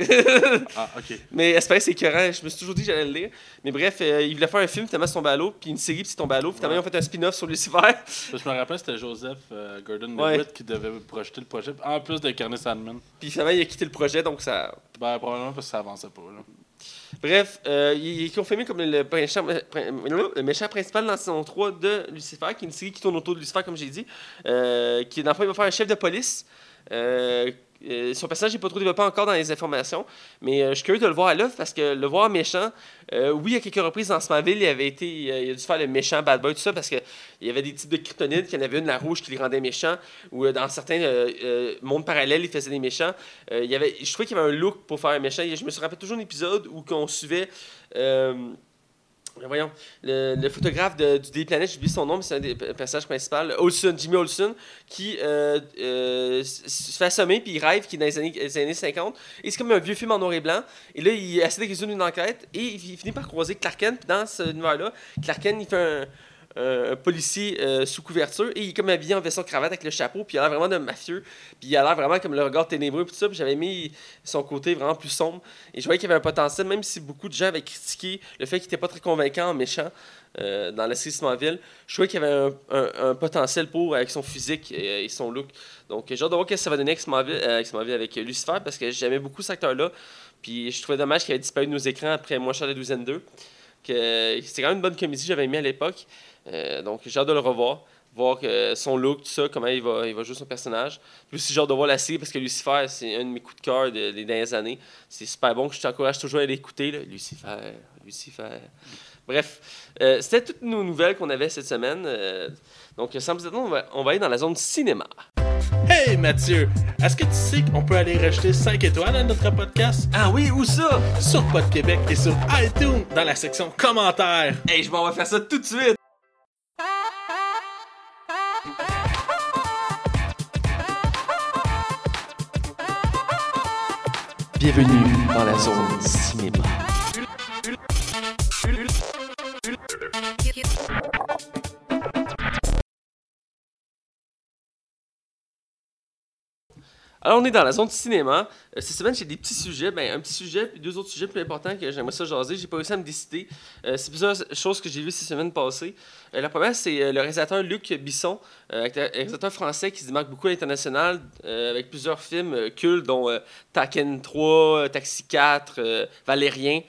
Ah, ok. Mais Espérance, c'est écœurant. Je me suis toujours dit que j'allais le lire. Mais bref, il voulait faire un film, finalement, c'est tombé à l'eau. Puis une série, puis c'est tombé à l'eau. Finalement, Ouais. ils ont fait un spin-off sur Lucifer. Parce que Je me rappelle, c'était Joseph euh, Gordon Ouais. Qui devait projeter le projet, en plus d'incarner Sandman. Puis finalement, il a quitté le projet, donc ça. Ben, probablement parce que ça avançait pas. Là. Bref, euh, il est confirmé comme le méchant, le méchant principal dans la saison 3 de Lucifer, qui est une série qui tourne autour de Lucifer, comme j'ai dit. Euh, qui, dans le fond, il va faire un chef de police. Euh, euh, son personnage n'est pas trop développé encore dans les informations, mais euh, je suis curieux de le voir à l'œuvre parce que le voir méchant, euh, oui, à quelques reprises dans Smallville, il avait été, euh, il a dû faire le méchant bad boy, tout ça, parce qu'il y avait des types de kryptonite, qu'il y en avait une, la rouge, qui les rendait méchants, ou euh, dans certains euh, euh, mondes parallèles, il faisait des méchants. Il y avait, je trouvais qu'il y avait un look pour faire un méchant. Je me rappelé toujours un épisode où on suivait. Voyons, le, le photographe de, Planet, j'ai oublié son nom, mais c'est un des personnages principaux, Olson, Jimmy Olson, qui se fait assommer, puis il rêve, qui est dans les années, les années 50. Et c'est comme un vieux film en noir et blanc. Et là, il essaie de résoudre une enquête, et il, il finit par croiser Clark Kent. Puis dans ce univers-là, Clark Kent, il fait un, un- un policier euh, sous couverture, et il est comme habillé en veston cravate avec le chapeau, puis il a l'air vraiment de mafieux, puis il a l'air vraiment comme le regard ténébreux, puis tout ça. J'avais mis son côté vraiment plus sombre. Et je voyais qu'il y avait un potentiel, même si beaucoup de gens avaient critiqué le fait qu'il n'était pas très convaincant en méchant euh, dans la série Smallville, je trouvais qu'il y avait un, potentiel pour avec son physique et, et son look. Donc j'ai hâte de voir que ça va donner avec Smallville, euh, avec, Lucifer, parce que j'aimais beaucoup cet acteur-là. Puis je trouvais dommage qu'il ait disparu de nos écrans après Moi Charles la douzaine 2. Que c'était quand même une bonne comédie que j'avais aimé à l'époque. Euh, donc j'ai hâte de le revoir. Voir que son look, tout ça, comment il va, il va jouer son personnage. Aussi, j'ai hâte de voir la série parce que Lucifer, c'est un de mes coups de cœur de- des dernières années. C'est super bon, je t'encourage toujours à l'écouter. Lucifer, Lucifer. Bref, euh, c'était toutes nos nouvelles qu'on avait cette semaine. Euh, donc, sans plus attendre, on va aller dans la zone cinéma. Hey Mathieu, est-ce que tu sais qu'on peut aller rajouter 5 étoiles à notre podcast? Ah oui, où ça? sur Pod Québec et sur iTunes dans la section commentaires? Hey, je m'en vais faire ça tout de suite! Bienvenue dans la zone cinéma. Alors, on est dans la zone cinéma. Euh, cette semaine, j'ai des petits sujets. Ben, un petit sujet, puis deux autres sujets plus importants que j'aimerais ça jaser. J'ai pas réussi à me décider. Euh, c'est plusieurs choses que j'ai vues ces semaines passées. Euh, la première, c'est euh, le réalisateur Luc Bisson, réalisateur français qui se démarque beaucoup à l'international avec plusieurs films cultes, dont Taken 3, euh, Taxi 4, euh, Valérien,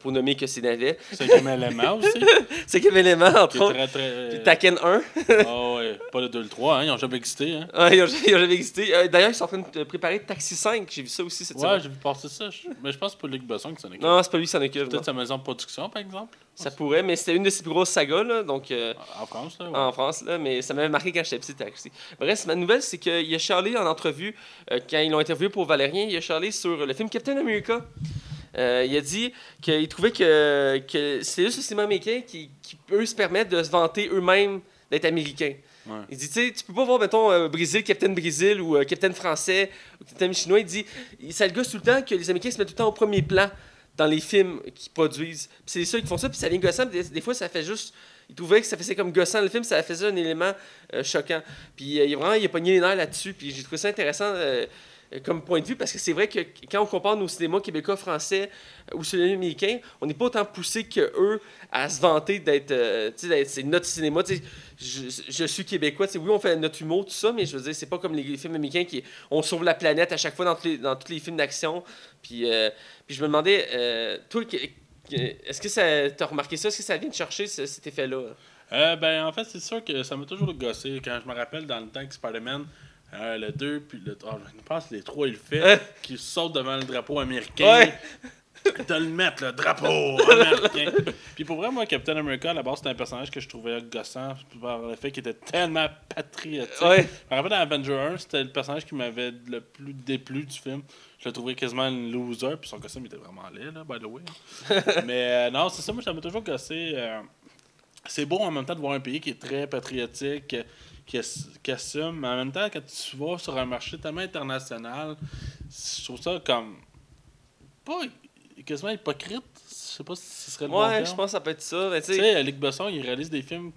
pour nommer que c'est navets. C'est comme élément aussi. C'est quel élément, entre autres. très très. Puis Taken 1. Ah ouais, pas le 2 le 3, hein, ils ont jamais existé. Hein. Ah, ils ont ils ont jamais existé. Euh, D'ailleurs, ils sont en train de préparer Taxi 5. J'ai vu ça aussi cette Ouais, semaine. j'ai vu passer ça. Mais je pense que c'est pas Luc Besson qui s'en occupe. Non, c'est pas lui qui s'en occupe. Peut-être sa maison de production, par exemple. Ça pourrait, mais c'était une de ses plus grosses sagas, là, donc euh, En France, là. ouais. en France, là, mais ça m'avait marqué quand j'étais petit, Taxi. Bref, ma nouvelle, c'est qu'il a charlé en entrevue, euh, quand ils l'ont interviewé pour Valérien, il a charlé sur le film Captain America. Euh, il a dit qu'il trouvait que, que c'est juste le cinéma américain qui, qui peut se permettre de se vanter eux-mêmes d'être américains. Ouais. Il dit, tu sais, tu peux pas voir, mettons, euh, Brésil, Captain Brésil ou euh, Captain français ou Captain chinois. Il dit, ça le gosse tout le temps que les Américains se mettent tout le temps au premier plan dans les films qu'ils produisent. Puis c'est ceux qui font ça, puis ça vient gossant. Des, des fois, ça fait juste. Il trouvait que ça faisait comme gossant le film, ça faisait un élément euh, choquant. Puis il, vraiment, il a pogné les nerfs là-dessus, puis j'ai trouvé ça intéressant. Euh, comme point de vue, parce que c'est vrai que quand on compare nos cinémas québécois, français euh, ou cinémas américains, on n'est pas autant poussé que eux à se vanter d'être, euh, c'est notre cinéma. Je, je suis québécois, oui, on fait notre humour, tout ça, mais je veux dire, c'est pas comme les films américains qui on sauve la planète à chaque fois dans tous les, films d'action. Puis, euh, puis je me demandais, euh, toi, est-ce que ça, t'as remarqué ça, est-ce que ça vient de chercher ce- cet effet-là? Ben, en fait, c'est sûr que ça m'a toujours gossé. Quand je me rappelle dans le temps que Spider-Man, euh, le 2, puis le. oh, je pense que les 3, il le fait, Hein? qui saute devant le drapeau américain. Ouais. De le mettre, le drapeau américain. puis pour vrai, moi, Captain America, à la base, c'était un personnage que je trouvais gossant par le fait qu'il était tellement patriotique. Ouais. Je me rappelle dans Avenger 1, c'était le personnage qui m'avait le plus déplu du film. Je le trouvais quasiment un loser, puis son costume était vraiment laid, là, by the way. Mais euh, non, c'est ça, moi, ça m'a toujours gossé. euh, c'est beau en même temps de voir un pays qui est très patriotique, qui, qui assume, mais en même temps, quand tu vas sur un marché tellement international, je trouve ça comme. pas quasiment hypocrite. Je sais pas si ce serait le bon Ouais, je pense que ça peut être ça. mais tu sais, Luc Besson, il réalise des films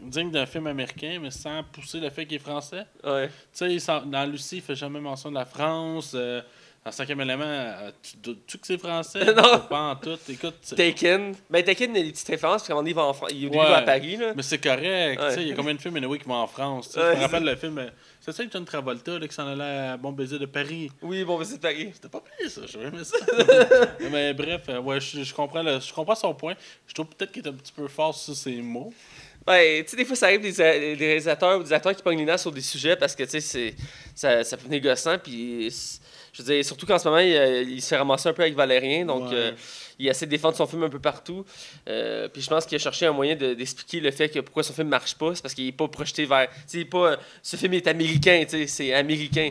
dignes d'un film américain, mais sans pousser le fait qu'il est français. ouais. Tu sais, dans Lucie, il fait jamais mention de la France. euh, dans Cinquième élément, euh, tu doutes-tu que c'est français? Non. Pas en tout? Écoute, Taken. Ben, Taken, il y a des petites références, parce qu'à un moment donné, il va, en Fran- il, au début, Ouais. il va à Paris, là. mais c'est correct. Ouais. tu sais, Il y a combien de films anyway, qui vont en France? tu sais. Ouais, je me rappelle le film. euh, C'est ça, John Travolta là, qui s'en allait à Bon Baiser de Paris. Oui, bon, ben, c'est Paris. C'était pas pire, ça. J'aurais aimé ça. mais bref, euh, ouais, je, je comprends le- je comprends son point. Je trouve peut-être qu'il est un petit peu fort sur ses mots. Ouais, tu sais, des fois, ça arrive des, des réalisateurs ou des acteurs qui pognent les sur des sujets parce que, tu sais, ça, ça peut venir gossant. Puis, je veux dire, surtout qu'en ce moment, il, euh, il se fait ramasser un peu avec Valérien. Donc, Ouais. euh, il essaie de défendre son film un peu partout. Euh, puis, je pense qu'il a cherché un moyen de- d'expliquer le fait que pourquoi son film marche pas. C'est parce qu'il est pas projeté vers. Tu sais, pas. euh, Ce film est américain, tu sais, c'est américain.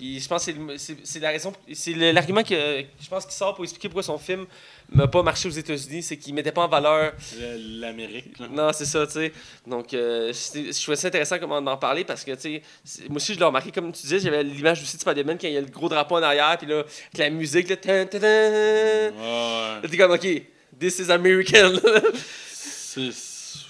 Puis je pense que c'est la raison, c'est l'argument que je pense qu'il sort pour expliquer pourquoi son film n'a pas marché aux États-Unis, c'est qu'il mettait pas en valeur Le- L'Amérique. non, c'est ça, tu sais. Donc, euh, je trouvais ça intéressant comment d'en parler parce que, tu sais, moi aussi, je l'ai remarqué, comme tu disais, j'avais l'image aussi de Spider-Man quand il y a le gros drapeau en arrière, puis là, avec la musique, là, tan, tan, tan. Ouais. Là, t'es comme, OK, this is American. C'est.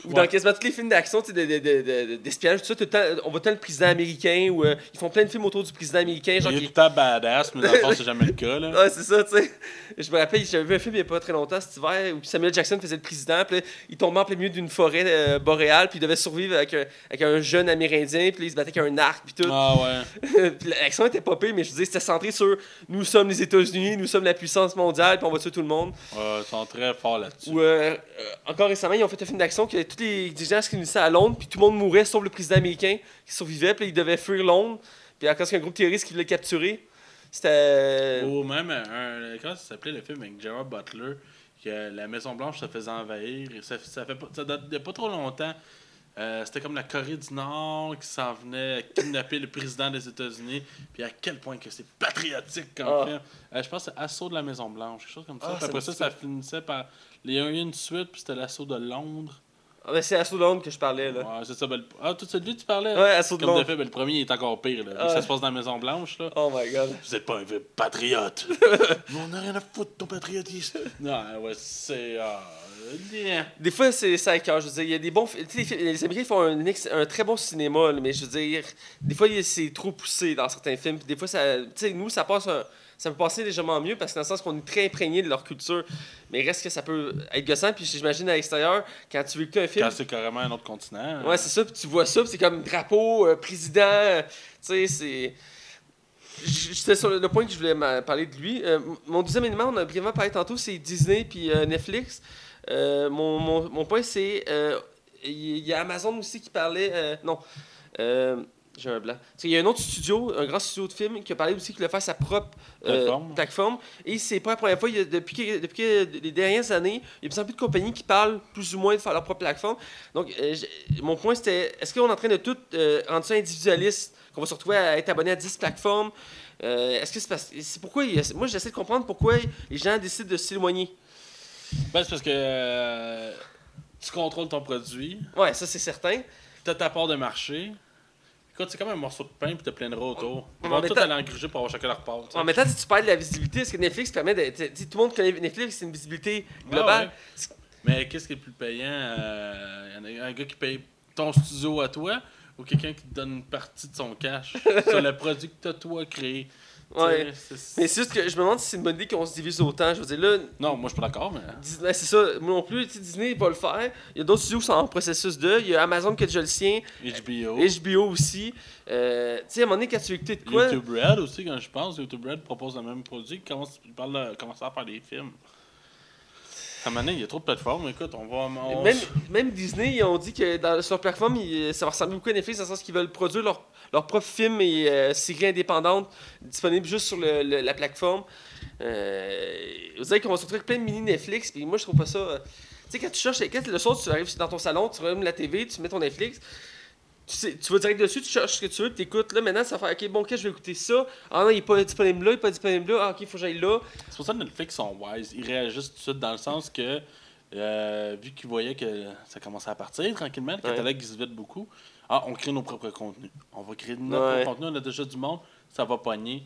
Ou dans quasiment tous les films d'action, d'espionnage, tout ça, tout le temps, on voit tant le président américain, ou euh, ils font plein de films autour du président américain, genre Il est qui- tout le temps badass, mais dans le fond, c'est jamais le cas. Là. Ouais, c'est ça, tu sais. Je me rappelle, j'avais vu un film il n'y a pas très longtemps cet hiver où Samuel Jackson faisait le président, puis il tombait en plein milieu d'une forêt euh, boréale, puis il devait survivre avec un, avec un jeune amérindien, puis il se battait avec un arc, puis tout. Ah ouais. l'action était pire, mais je dire, c'était centré sur nous sommes les États-Unis, nous sommes la puissance mondiale, puis on va tuer tout le monde. Ouais, ils sont très forts là-dessus. Ou euh, encore récemment, ils ont fait un film d'action que tous les dirigeants se réunissaient à Londres, puis tout le monde mourait, sauf le président américain qui survivait, puis il devait fuir Londres, puis à cause qu'un groupe terroriste qui voulait capturer. C'était. Ou même, un, comment ça s'appelait le film avec Gerard Butler, que la Maison-Blanche se faisait envahir. Et ça, ça, fait pas, ça date de pas trop longtemps. Euh, C'était comme la Corée du Nord qui s'en venait kidnapper le président des États-Unis. Puis à quel point que c'est patriotique comme Ah. film. Euh, je pense que c'est Assaut de la Maison-Blanche, quelque chose comme ça. Ah, Puis ça après ça, ça finissait par. Il y a eu une suite, puis c'était l'assaut de Londres. Ah, ben, c'est Assaut de Londres que je parlais, là. Ouais, c'est ça. ben, le- ah, tout celui tu parlais? Ouais, Assaut de Comme de fait, ben, le premier il est encore pire. Là. Que Ah. Ça se passe dans la Maison-Blanche. là. Oh my god. Vous êtes pas un vrai patriote. on n'a rien à foutre de ton patriotisme. Non, ouais, c'est. ah. Des fois, c'est ça cœur. Je veux dire, il y a des bons. fi- tu sais, Les, Américains font un, ex- un très bon cinéma, là, mais je veux dire, des fois, c'est trop poussé dans certains films. Puis des fois, ça, tu sais, nous, ça passe un- ça peut passer légèrement mieux parce que dans le sens qu'on est très imprégné de leur culture. Mais reste que ça peut être gossant. Puis j'imagine à l'extérieur, quand tu veux écouter un film. Quand c'est carrément un autre continent. Ouais, c'est ça. Puis tu vois ça, puis c'est comme drapeau, euh, président. euh, tu sais, c'est. C'était sur le point que je voulais parler de lui. Euh, mon deuxième élément, on a brièvement parlé tantôt, c'est Disney puis Netflix. Mon, mon, mon point, c'est. Il y a Amazon aussi qui parlait. non. J'ai un blanc. Parce qu'il y a un autre studio, un grand studio de film, qui a parlé aussi qu'il voulait faire sa propre euh, Plateforme. Et c'est pas la première fois. il y a- depuis, que- depuis que les dernières années, il y a de plus en plus de compagnies qui parlent plus ou moins de faire leur propre plateforme. Donc, euh, mon point, c'était est-ce qu'on est en train de tout euh, rendre ça individualiste, qu'on va se retrouver à être abonné à 10 plateformes? Est-ce que c'est parce c'est pourquoi il a- Moi, j'essaie de comprendre pourquoi les gens décident de s'éloigner. Ben, c'est parce que tu contrôles ton produit, Ouais, ça, c'est certain. tu as ta part de marché. Écoute, c'est comme un morceau de pain puis t'as plein de rats autour. mais Ils vont en tout aller engruger pour avoir chacun leur part. tu. En même temps, si tu parles de la visibilité, est-ce que Netflix permet de. tu Tout le monde connaît Netflix, c'est une visibilité globale. Ouais, ouais. Mais qu'est-ce qui est le plus payant euh, y en a un gars qui paye ton studio à toi ou quelqu'un qui te donne une partie de son cash? Sur le produit que t'as toi créé Ouais. Mais c'est juste que je me demande si c'est une bonne idée qu'on se divise autant. Je veux dire, là, Non, moi je suis pas d'accord, mais. Disney, c'est ça. Moi non plus, Disney va le faire. Il y a d'autres studios qui sont en processus de. Il y a Amazon qui a déjà le sien. HBO. HBO aussi. Euh, tu sais, à un moment donné, quand tu écouter de quoi. YouTube Red aussi, quand je pense, YouTube Red propose le même produit, il commence, il parle de commencer à faire des films. À un moment donné, il y a trop de plateformes, écoute, on va. on- Même, même Disney, ils ont dit que dans, sur leur plateforme, ils- ça va ressembler beaucoup à Netflix, dans le sens qu'ils veulent produire leurs leur propres films et euh, séries indépendantes disponibles juste sur le- le- la plateforme. Euh, vous savez qu'on va se retrouver plein de mini Netflix, puis moi je trouve pas ça. euh, tu sais, quand tu cherches, quand le soir tu arrives dans ton salon, tu regardes la TV, tu mets ton Netflix. Tu, sais, tu vas direct dessus, tu cherches ce que tu veux, tu écoutes. Là, maintenant, ça faire OK, bon, ok, je vais écouter ça. Ah non, il est pas disponible là, il est pas disponible là. Ah, OK, il faut que j'aille là. C'est pour ça que Netflix sont wise. Ils réagissent tout de suite dans le sens que, euh, vu qu'ils voyaient que ça commençait à partir tranquillement, le Ouais. catalogue il se vide beaucoup, ah, on crée nos propres contenus. On va créer notre Ouais. contenu, on a déjà du monde, ça va pogner.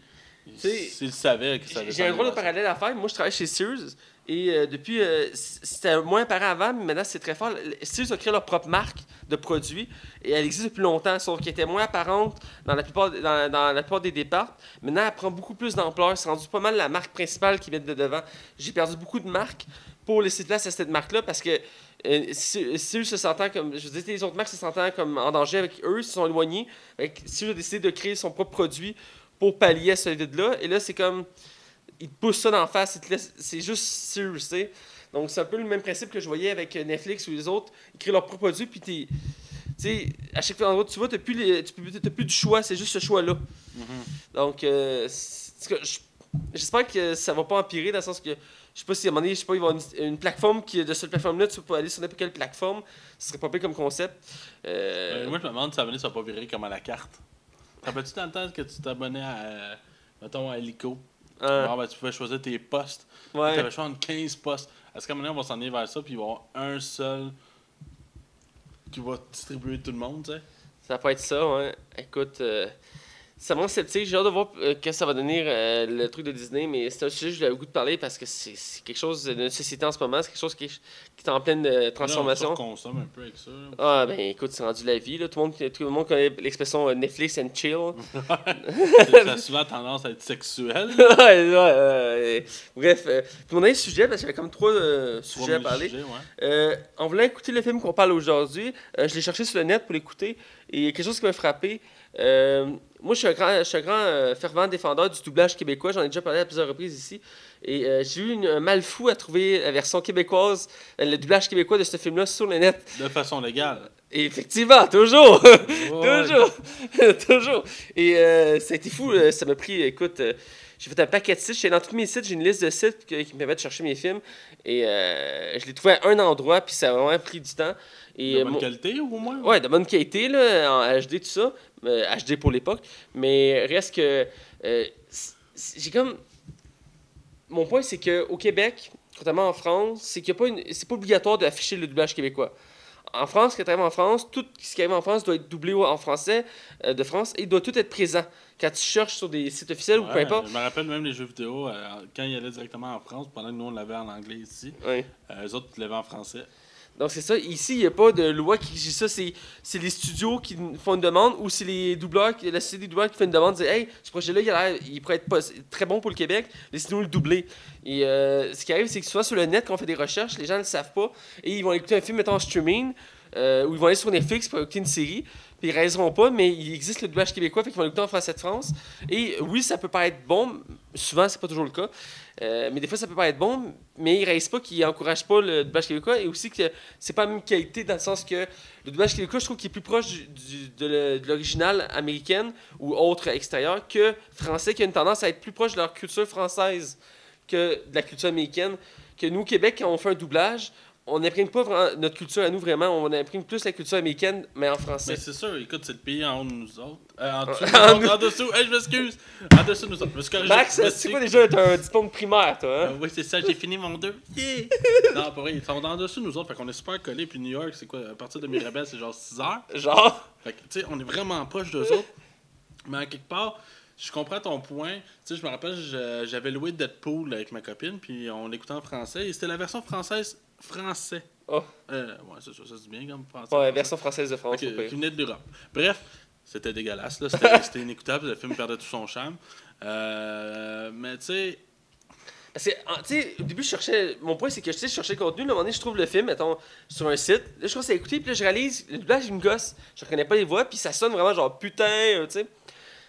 S'ils savaient que ça allait J'ai un aller, parallèle à faire. Moi, je travaille chez Sears. Et euh, depuis, euh, c'était moins apparent avant, mais maintenant c'est très fort. Sears a créé leur propre marque de produits et elle existe depuis longtemps, sauf qu'elle était moins apparente dans la plupart, dans, dans la plupart des départs. Maintenant, elle prend beaucoup plus d'ampleur. C'est rendu pas mal la marque principale qui vient de devant. J'ai perdu beaucoup de marques pour laisser place à cette marque-là parce que euh, Se- Sears se sentant comme. Je veux dire, les autres marques se sentant comme en danger avec eux, ils se sont éloignés. Fait que Sears a décidé de créer son propre produit pour pallier à ce vide-là. Et là, c'est comme ils te poussent ça d'en face, c'est juste sûr, tu sais. Donc c'est un peu le même principe que je voyais avec Netflix ou les autres. Ils créent leurs propres produits, puis t'es. Tu sais, à chaque fois endroit où tu vas, t'as plus, les- tu t'as plus de choix, c'est juste ce choix-là. Mhm. Donc, euh, je- j'espère que ça va pas empirer dans le sens que, je sais pas si à un moment donné, je sais pas, il va y avoir une, une plateforme qui, de cette plateforme-là, tu peux aller sur n'importe quelle plateforme. Ce serait pas pire comme concept. Euh, Euh, moi, je me demande si ça va pas virer comme à la carte. Te rappelles-tu dans le temps que tu t'abonnais à, euh, mettons, à Helico? hein, Bon, ben, tu pouvais choisir tes postes. ouais. Tu avais choisi entre 15 postes. Est-ce qu'à un moment donné, on va s'en aller vers ça, puis il va y avoir un seul qui va distribuer tout le monde, tu sais? Ça peut être ça, ouais. Écoute, euh, c'est vraiment sceptique. J'ai hâte de voir euh, que ça va devenir euh, le truc de Disney, mais c'est un sujet que j'ai le goût de parler parce que c'est quelque chose de notre société en ce moment. C'est quelque chose qui, est- qui est en pleine euh, transformation. On consomme un peu avec ça. là. Ah, ben écoute, c'est rendu la vie. Là. Tout, le monde, tout le monde connaît l'expression euh, Netflix and chill. ça a souvent tendance à être sexuel. ouais, ouais, bref, puis on a un sujet parce qu'il y avait comme trois sujets à parler. sujets, ouais. En voulant écouter le film qu'on parle aujourd'hui, je l'ai cherché sur le net pour l'écouter et il y a quelque chose qui m'a frappé. Euh, moi, je suis un grand, je suis un grand euh, fervent défendeur du doublage québécois. J'en ai déjà parlé à plusieurs reprises ici. Et euh, j'ai eu une- un mal fou à trouver la version québécoise, le doublage québécois de ce film-là sur le net. De façon légale. Et effectivement, toujours! Toujours! toujours! Et euh, ça a été fou. Ça m'a pris, écoute, euh, j'ai fait un paquet de sites. J'étais dans tous mes sites, j'ai une liste de sites qui me permettent de chercher mes films. Et je l'ai trouvé à un endroit, puis ça a vraiment pris du temps. Et, De euh, bonne qualité, au moins? Ouais, de bonne qualité, là, en HD, tout ça. Euh, HD pour l'époque. Mais reste que. euh, j'ai comme. Mon point, c'est qu'au Québec, contrairement en France, c'est qu'il a pas une... c'est pas obligatoire d'afficher le doublage québécois. En France, quand tu arrives en France, tout ce qui arrive en France doit être doublé en français euh, de France et il doit tout être présent. Quand tu cherches sur des sites officiels ou peu importe. Je me rappelle même les jeux vidéo, euh, quand ils allaient directement en France, pendant que nous on l'avait en anglais ici, Ouais. euh, eux autres ils l'avaient en français. Donc c'est ça. Ici, il n'y a pas de loi qui régit ça. C'est, c'est les studios qui font une demande ou c'est les doubleurs, la société des doubleurs qui fait une demande. Dire, hey, ce projet-là, il, a il pourrait être pos- très bon pour le Québec. Laissez-nous le doubler. Et euh, ce qui arrive, c'est que souvent sur le net, quand on fait des recherches, les gens ne le savent pas. Et ils vont écouter un film, mettons en streaming, euh, ou ils vont aller sur Netflix pour écouter une série. Puis ils réaliseront pas, mais il existe le doublage québécois, fait qu'ils vont l'écouter en français de France. Et oui, ça peut paraître bon. Souvent, c'est pas toujours le cas. Euh, mais des fois, ça peut paraître bon, mais ils réalisent pas qu'ils n'encouragent pas le doublage québécois et aussi que c'est pas la même qualité dans le sens que le doublage québécois, je trouve qu'il est plus proche de l'original américaine ou autre extérieur que français, qui a une tendance à être plus proche de leur culture française que de la culture américaine. Que nous, au Québec, quand on fait un doublage, on n'imprime pas vraiment notre culture à nous vraiment, on imprime plus la culture américaine, mais en français. Mais c'est sûr, écoute, c'est le pays en haut de nous autres. Euh, en dessous, En nous autres, en dessous, Hey, je m'excuse. En dessous de nous autres. Je. Max, c'est quoi déjà t'as un diplôme primaire, toi? Euh, Hein? oui, c'est ça, j'ai fini mon 2. Yeah! non, pas vrai, ils sont en dessous de nous autres, fait qu'on est super collés. Puis New York, c'est quoi À partir de Mirabel, c'est genre 6 heures? Genre? Fait que, tu sais, on est vraiment proche d'eux autres. Mais en quelque part, je comprends ton point. Tu sais, je me rappelle, j'avais loué Deadpool avec ma copine, puis on l'écoutait en français. Et c'était la version française français. Oh. Euh, ouais, c'est ça, ça se dit bien comme français. Ouais, version française de France. Ok, au pire. qui venait de l'Europe. Bref, c'était dégueulasse. là. C'était inécoutable. Le film perdait tout son charme. Euh, mais tu sais, Parce que, en- tu sais, au début, je cherchais. Mon point, c'est que je cherchais le contenu. Là, à un moment donné, je trouve le film, mettons, sur un site. Là, je commence à écouter, puis là, je réalise, le doublage, il me gosse. Je reconnais pas les voix, puis ça sonne vraiment genre putain, euh, tu sais.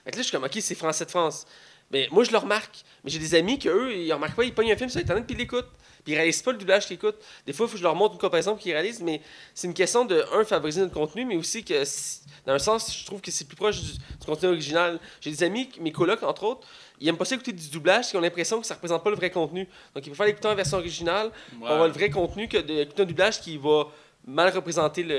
Fait que là, je suis comme, ok, c'est français de France. Mais moi, je le remarque. Mais j'ai des amis que eux, ils remarquent pas, ils pognent un film sur Internet, puis ils l'écoutent. Puis ils réalisent pas le doublage qu'ils écoutent. Des fois, il faut que je leur montre une comparaison pour qu'ils réalisent, mais c'est une question de, un, favoriser notre contenu, mais aussi que, si- dans un sens, je trouve que c'est plus proche du, du contenu original. J'ai des amis, mes colocs, entre autres, ils aiment pas ça écouter du doublage, ils ont l'impression que ça représente pas le vrai contenu. Donc, ils préfèrent l'écouter en version originale, ouais. pour avoir le vrai contenu, que d'écouter un doublage qui va mal représenter le,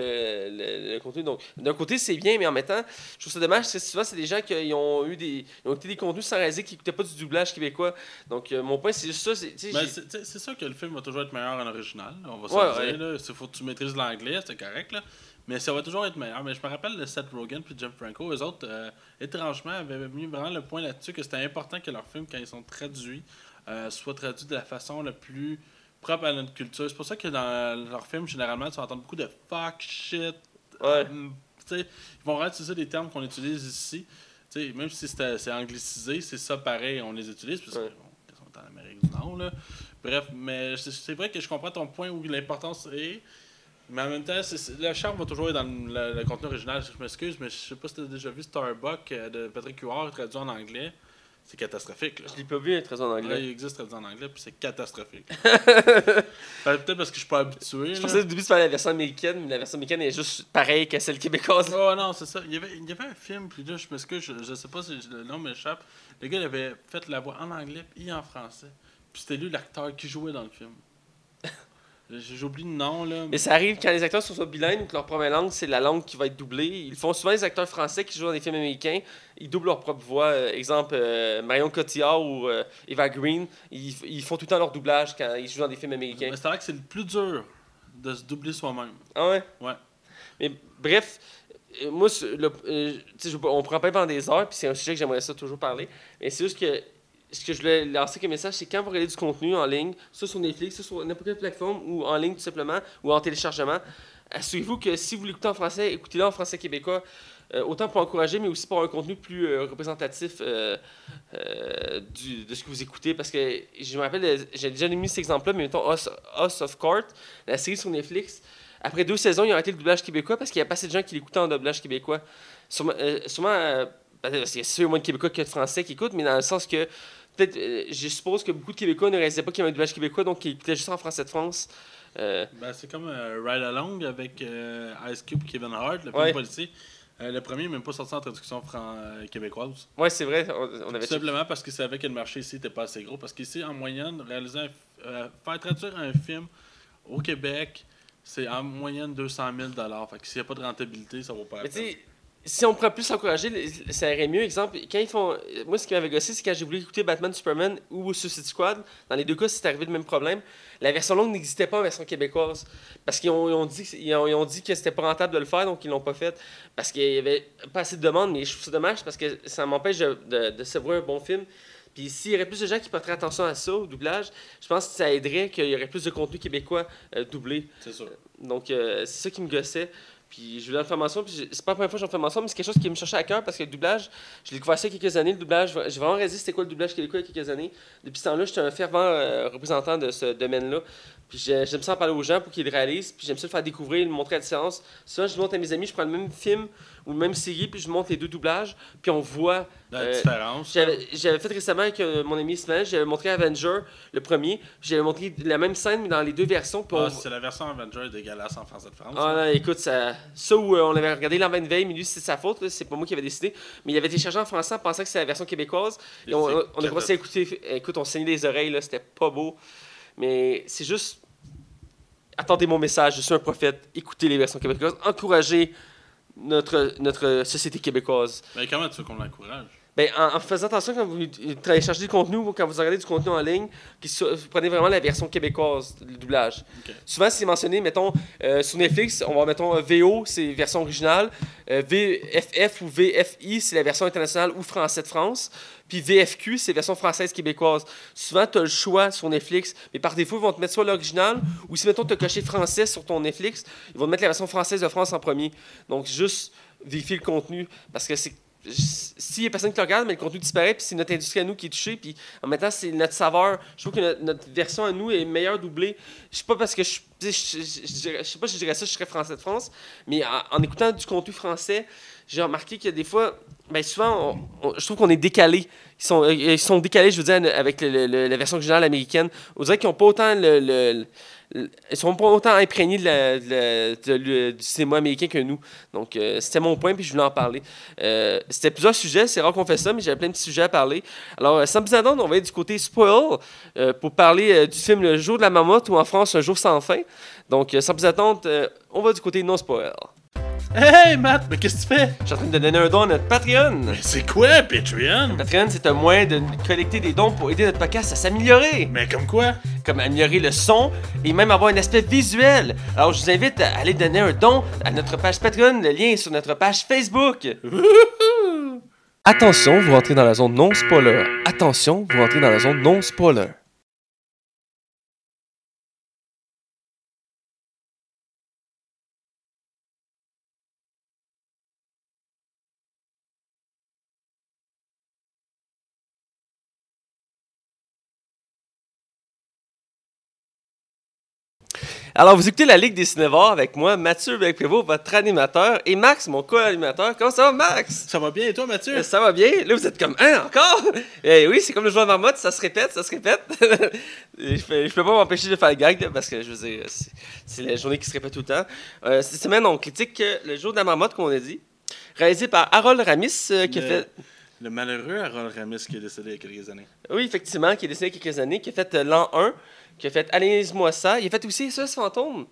le- le contenu. Donc, d'un côté, c'est bien, mais en même temps, je trouve ça dommage parce que souvent, c'est des gens qui ont eu des, ils ont écouté des contenus sans réaliser qu'ils n'écoutaient pas du doublage québécois. Donc, euh, mon point, c'est juste ça. c'est- Ben, sûr que le film va toujours être meilleur en original. là, On va se ouais. dire. là. Il faut que tu maîtrises l'anglais, c'est correct. Là. Mais ça va toujours être meilleur. Mais je me rappelle de Seth Rogen puis Jim Franco. Eux autres, euh, étrangement, avaient mis vraiment le point là-dessus que c'était important que leurs films, quand ils sont traduits, euh, soient traduits de la façon la plus propre à notre culture. C'est pour ça que dans leurs films, généralement, tu vas entendre beaucoup de fuck, shit. Ouais. tu sais, ils vont vraiment utiliser des termes qu'on utilise ici. Tu sais, même si c'est anglicisé, c'est ça pareil, on les utilise. Parce que, Ouais. bon, sont en Amérique du Nord. Là? Bref, mais c'est vrai que je comprends ton point où l'importance est. Mais en même temps, le charme va toujours être dans le, le contenu original. Je m'excuse, mais je sais pas si tu as déjà vu Starbuck euh, de Patrick Huard traduit en anglais. C'est catastrophique. Là. je l'ai pas vu être en Là, anglais. il existe traduit en anglais, puis c'est catastrophique. Ben, Peut-être parce que je suis pas habitué. Je là. pensais au début, c'était la version américaine, mais la version américaine est juste pareille que celle québécoise. Oh non, c'est ça. Il y, avait, il y avait un film, puis là, je m'excuse, je, je sais pas si le nom m'échappe. Le gars, il avait fait la voix en anglais et en français. Puis c'était lui l'acteur qui jouait dans le film. J'oublie le nom, là. Mais ça arrive quand les acteurs sont soit bilingues ou que leur première langue, c'est la langue qui va être doublée. Ils font souvent les acteurs français qui jouent dans des films américains. Ils doublent leur propre voix. Euh, exemple, euh, Marion Cotillard ou euh, Eva Green, ils, ils font tout le temps leur doublage quand ils jouent dans des films américains. Mais c'est vrai que c'est le plus dur de se doubler soi-même. Ah ouais? Ouais. Mais bref, moi, le- on prend pas pendant des heures, puis c'est un sujet que j'aimerais ça toujours parler. Mais c'est juste que ce que je voulais lancer comme message, c'est quand vous regardez du contenu en ligne, soit sur Netflix, soit sur n'importe quelle plateforme, ou en ligne tout simplement, ou en téléchargement, assurez-vous que si vous l'écoutez en français, écoutez-le en français québécois. euh, autant pour encourager, mais aussi pour un contenu plus euh, représentatif euh, de ce que vous écoutez. Parce que je me rappelle, j'ai déjà mis cet exemple-là, mais mettons House, of Cards, la série sur Netflix. Après deux saisons, ils ont arrêté le doublage québécois parce qu'il y a pas assez de gens qui l'écoutaient en doublage québécois. Sûrement, sûrement parce qu'il y a sûr moins de Québécois que de Français qui écoutent, mais dans le sens que peut-être, euh, je suppose que beaucoup de Québécois ne réalisaient pas qu'il y avait un doublage québécois, donc ils écoutaient juste en français de France. Euh, Ben, c'est comme euh, Ride Along avec Ice Cube et Kevin Hart, le film Ouais. policier. Le premier n'est même pas sorti en traduction québécoise. ouais, c'est vrai, on, on avait Tout simplement parce qu'ils savaient que le marché ici n'était pas assez gros. Parce qu'ici, en moyenne, réaliser faire traduire un film au Québec, c'est en moyenne 200 000 Fait que s'il n'y a pas de rentabilité, ça vaut pas la peine. Si on pourrait plus encourager, ça irait mieux. Exemple, quand ils font. Moi, ce qui m'avait gossé, c'est quand j'ai voulu écouter Batman, Superman ou Suicide Squad. Dans les deux cas, c'est arrivé le même problème. La version longue n'existait pas en version québécoise. Parce qu'ils ont, dit, que- ils ont, ils ont dit que c'était pas rentable de le faire, donc ils l'ont pas fait. Parce qu'il y avait pas assez de demandes, mais je trouve ça dommage parce que ça m'empêche de, de, de savourer un bon film. Puis s'il y aurait plus de gens qui porteraient attention à ça, au doublage, je pense que ça aiderait qu'il y aurait plus de contenu québécois euh, doublé. C'est sûr. Donc, euh, c'est ça qui me gossait. Puis, je voulais faire formation. Puis, c'est pas la première fois que j'en fais formation, mais c'est quelque chose qui me cherchait à cœur parce que le doublage, je l'ai découvert ça il y a quelques années. Le doublage, j'ai vraiment réalisé c'était quoi le doublage québécois il y a quelques années. Depuis ce temps-là, j'étais un fervent euh, représentant de ce domaine-là. Puis, j'ai- j'aime ça en parler aux gens pour qu'ils le réalisent. Puis, j'aime ça le faire découvrir, le montrer la différence. Souvent, je montre à mes amis, je prends le même film ou même série, puis je montre les deux doublages. Puis, on voit. La euh, différence. j'avais j'avais fait récemment avec euh, mon ami Ismaël, j'avais montré Avenger, le premier. J'avais montré la même scène, mais dans les deux versions. Puis Ah, on- c'est la version Avenger dégueulasse en français de France. ah non, écoute, ça, ça où euh, on avait regardé l'envers de veille, mais lui, c'est sa faute, c'est pas moi qui avais décidé. Mais il avait téléchargé en français en pensant que c'était la version québécoise. Et on, C'est on- on a commencé à écouter. Écoute, on saignait les oreilles, là, c'était pas beau. Mais c'est juste. Attendez mon message, je suis un prophète. Écoutez les versions québécoises. Encouragez notre, notre société québécoise. Mais comment tu veux qu'on l'encourage? Ben, en, en faisant attention quand vous téléchargez du contenu ou quand vous regardez du contenu en ligne, que prenez vraiment la version québécoise, le doublage. Souvent, c'est mentionné, mettons, euh, sur Netflix, on va, mettons, euh, VO, c'est version originale, euh, VFF ou VFI, c'est la version internationale ou français de France, puis VFQ, c'est version française québécoise. Souvent, tu as le choix sur Netflix, mais par défaut, ils vont te mettre soit l'original, ou si, mettons, tu as coché français sur ton Netflix, ils vont te mettre la version française de France en premier. Donc, juste vérifier le contenu. Parce que c'est. S'il y a personne qui le regarde, mais le contenu disparaît, puis c'est notre industrie à nous qui est touchée, puis en même temps, c'est notre saveur. Je trouve que notre, version à nous est meilleure doublée. Je sais pas parce que je, je, sais pas si je dirais ça, je serais français de France, mais en, écoutant du contenu français, j'ai remarqué que des fois, ben souvent, on- je trouve qu'on est décalé. Ils sont, euh, décalés, je veux dire, avec la version originale américaine. On dirait qu'ils n'ont pas autant le- ils sont pas autant imprégnés du cinéma américain que nous. Donc, euh, c'était mon point, puis je voulais en parler. Euh, c'était plusieurs sujets, c'est rare qu'on fait ça, mais j'avais plein de sujets à parler. Alors, euh, sans plus attendre, on va être du côté spoil pour parler du film Le jour de la marmotte ou en France Un jour sans fin. Donc, sans plus attendre, on va du côté non spoil. Hey Matt, mais qu'est-ce que tu fais? Je suis en train de donner un don à notre Patreon. Mais c'est quoi Patreon? Patreon, c'est un moyen de collecter des dons pour aider notre podcast à s'améliorer. Mais comme quoi? Comme améliorer le son et même avoir un aspect visuel. Alors, je vous invite à aller donner un don à notre page Patreon. Le lien est sur notre page Facebook. Attention, vous rentrez dans la zone non spoiler. Attention, vous rentrez dans la zone non spoiler. Alors, vous écoutez la Ligue des Cinévores avec moi, Mathieu Belprévost, votre animateur, et Max, mon co-animateur. Comment ça va, Max? Ça va bien et toi Mathieu? Ça va bien? Là, vous êtes comme, hein, encore? Eh oui, c'est comme le joueur de marmotte, ça se répète, ça se répète. Et je, peux, je peux pas m'empêcher de faire le gag, parce que, je veux dire, c'est, la journée qui se répète tout le temps. Euh, cette semaine, on critique le jour de la marmotte, comme on a dit, réalisé par Harold Ramis, euh, qui a fait... Le malheureux Harold Ramis qui est décédé il y a quelques années. Oui, effectivement, qui est décédé il y a quelques années, qui a fait euh, l'an 1, qui a fait Analyse-moi ça. Il a fait aussi SOS Fantôme?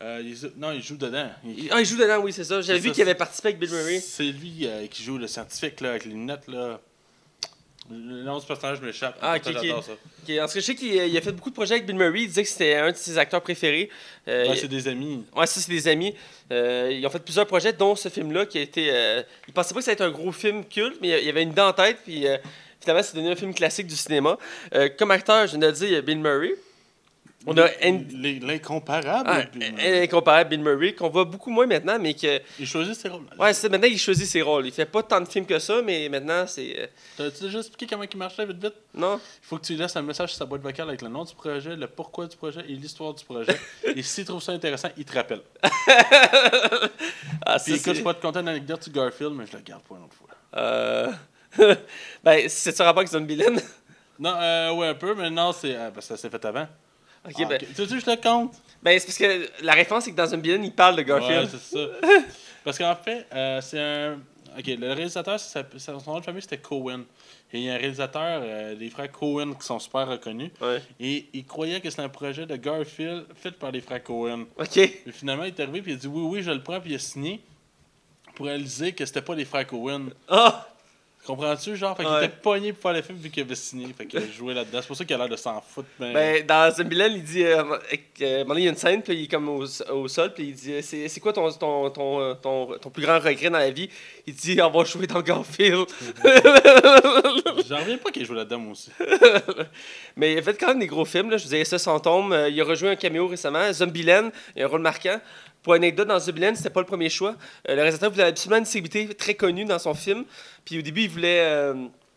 Euh, il non, il joue dedans. Il- Ah, il joue dedans, oui, c'est ça. J'avais vu ça, qu'il avait participé avec Bill Murray. C'est lui euh, qui joue le scientifique là, avec les lunettes. Là. Le nom du personnage m'échappe. Ah, Pourtant, ok, ok. J'adore ça. En tout cas, je sais qu'il il a fait beaucoup de projets avec Bill Murray. Il disait que c'était un de ses acteurs préférés. Euh, Ouais, c'est des amis. Ouais, ça, c'est des amis. Euh, ils ont fait plusieurs projets, dont ce film-là qui a été. Euh, ils pensaient pas que ça allait être un gros film culte, mais il y avait une idée en tête, puis euh, finalement, c'est devenu un film classique du cinéma. Euh, comme acteur, je viens de le dire, il y a Bill Murray. On a L'incomparable. Ah, puis- incomparable Bill Murray, qu'on voit beaucoup moins maintenant, mais que. Il choisit ses rôles. Ouais, c'est maintenant, il choisit ses rôles. Il fait pas tant de films que ça, mais maintenant, c'est. euh, T'as-tu déjà expliqué comment il marchait vite vite? non? Il faut que tu lui laisses un message sur sa boîte vocale avec le nom du projet, le pourquoi du projet et l'histoire du projet. et s'il trouve ça intéressant, il te rappelle. Ah, Puis écoute, je peux te conter une anecdote sur Garfield, mais je la garde pour une autre fois. Euh... ben, c'est ça rapport avec Zombieland? Non, euh, ouais, un peu, mais non, c'est. ah, ben, ça s'est fait avant. Ok, Ah, ben, ok. Tu veux que je le compte? ben, c'est parce que la référence, c'est que dans Zombieland, il parle de Garfield. Ouais, c'est ça. Parce qu'en fait, euh, c'est un. Ok, le réalisateur, ça son nom de famille, c'était Cohen. Et il y a un réalisateur, euh, des frères Cohen, qui sont super reconnus. Ouais. Et il croyait que c'était un projet de Garfield fait par les frères Cohen. Ok. Et finalement, il est arrivé puis il a dit oui, oui, je le prends, puis il a signé pour réaliser que c'était pas les frères Cohen. Ah! Comprends-tu, genre? Fait qu'il Ouais. était pogné pour faire le film vu qu'il avait signé. Fait qu'il joué là-dedans. C'est pour ça qu'il a l'air de s'en foutre. Mais... Ben, dans Zombieland, il dit. Euh, euh, euh, un moment donné, il y a une scène, puis il est comme au, au sol, puis il dit euh, C'est c'est quoi ton, ton, ton, euh, ton, ton plus grand regret dans la vie? Il dit On va jouer dans Garfield. J'en reviens pas qu'il joue là-dedans, moi aussi. Mais il a fait quand même des gros films. Là. Je vous disais, ça, Fantôme. Euh, il a rejoué un caméo récemment. Zombieland, il a un rôle marquant. Pour anecdote, dans Zombieland, c'était pas le premier choix. Euh, le réalisateur voulait absolument une célébrité très connue dans son film. Puis au début, il voulait. Euh,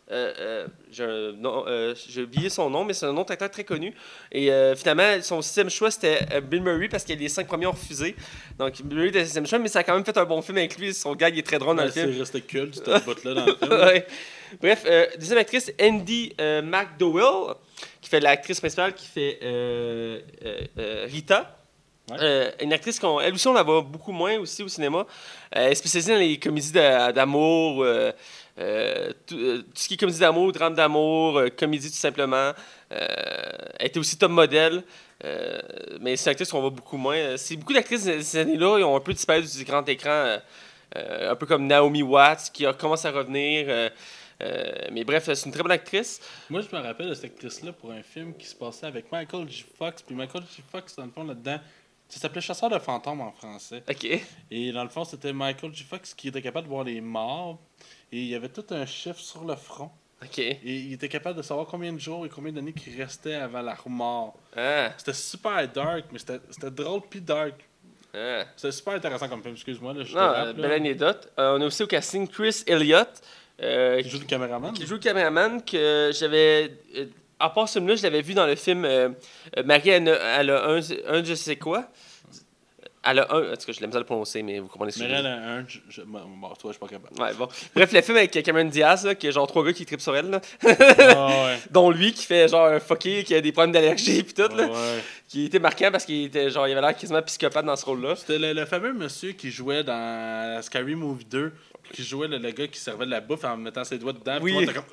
euh, euh, j'ai euh, j'ai oublié son nom, mais c'est un autre acteur très connu. Et finalement, son sixième choix, c'était Bill Murray parce que les cinq premiers ont refusé. Donc, Bill Murray était le sixième choix, mais ça a quand même fait un bon film avec lui. Son gag est très drôle dans Ouais, le film. c'est resté culte, cette botte-là dans le film. Ouais. Bref, deuxième actrice, Andy McDowell, qui fait l'actrice principale, qui fait Rita. Ouais. Euh, une actrice qu'on, elle aussi, on la voit beaucoup moins aussi au cinéma. Euh, elle est spécialisée dans les comédies d'a- d'amour, euh, tout, tout ce qui est comédie d'amour, drame d'amour, comédie tout simplement. Elle était aussi top modèle. Mais c'est une actrice qu'on voit beaucoup moins. C'est beaucoup d'actrices de ces années-là, ils ont un peu disparu du grand écran. un peu comme Naomi Watts qui a- commence à revenir. mais bref, c'est une très bonne actrice. Moi, je me rappelle de cette actrice-là pour un film qui se passait avec Michael J. Fox. Puis Michael J. Fox, dans le fond, là-dedans, ça s'appelait Chasseur de fantômes en français. Ok. Et dans le fond, c'était Michael J. Fox qui était capable de voir les morts. Et il y avait tout un chiffre sur le front. Ok. Et il était capable de savoir combien de jours et combien d'années qui restait avant la mort. Ah. C'était super dark, mais c'était c'était drôle puis dark. Ah. C'est super intéressant comme film, excuse-moi. Non, euh, belle anecdote. Euh, on a aussi au casting Chris Elliott, euh, Qui joue le caméraman. qui joue le caméraman, que j'avais. À part ce film-là, je l'avais vu dans le film euh, euh, Marie, elle a, elle a un, un je sais quoi. Elle a un. En tout cas, je l'aime ça le prononcer, mais vous comprenez ce que je veux elle dire. a un. je- je- Bon, toi, je suis pas capable. Ouais, bon. Bref, le film avec Cameron Diaz, là, qui est genre trois gars qui trippent sur elle, là, Ah ouais. dont lui qui fait genre un fucké, qui a des problèmes d'allergie puis tout, là, Ouais, qui était marquant parce qu'il était genre, il avait l'air quasiment psychopathe dans ce rôle-là. C'était le, le fameux monsieur qui jouait dans Scary Movie 2, puis qui jouait le, le gars qui servait de la bouffe en mettant ses doigts dedans. Oui. tout comme.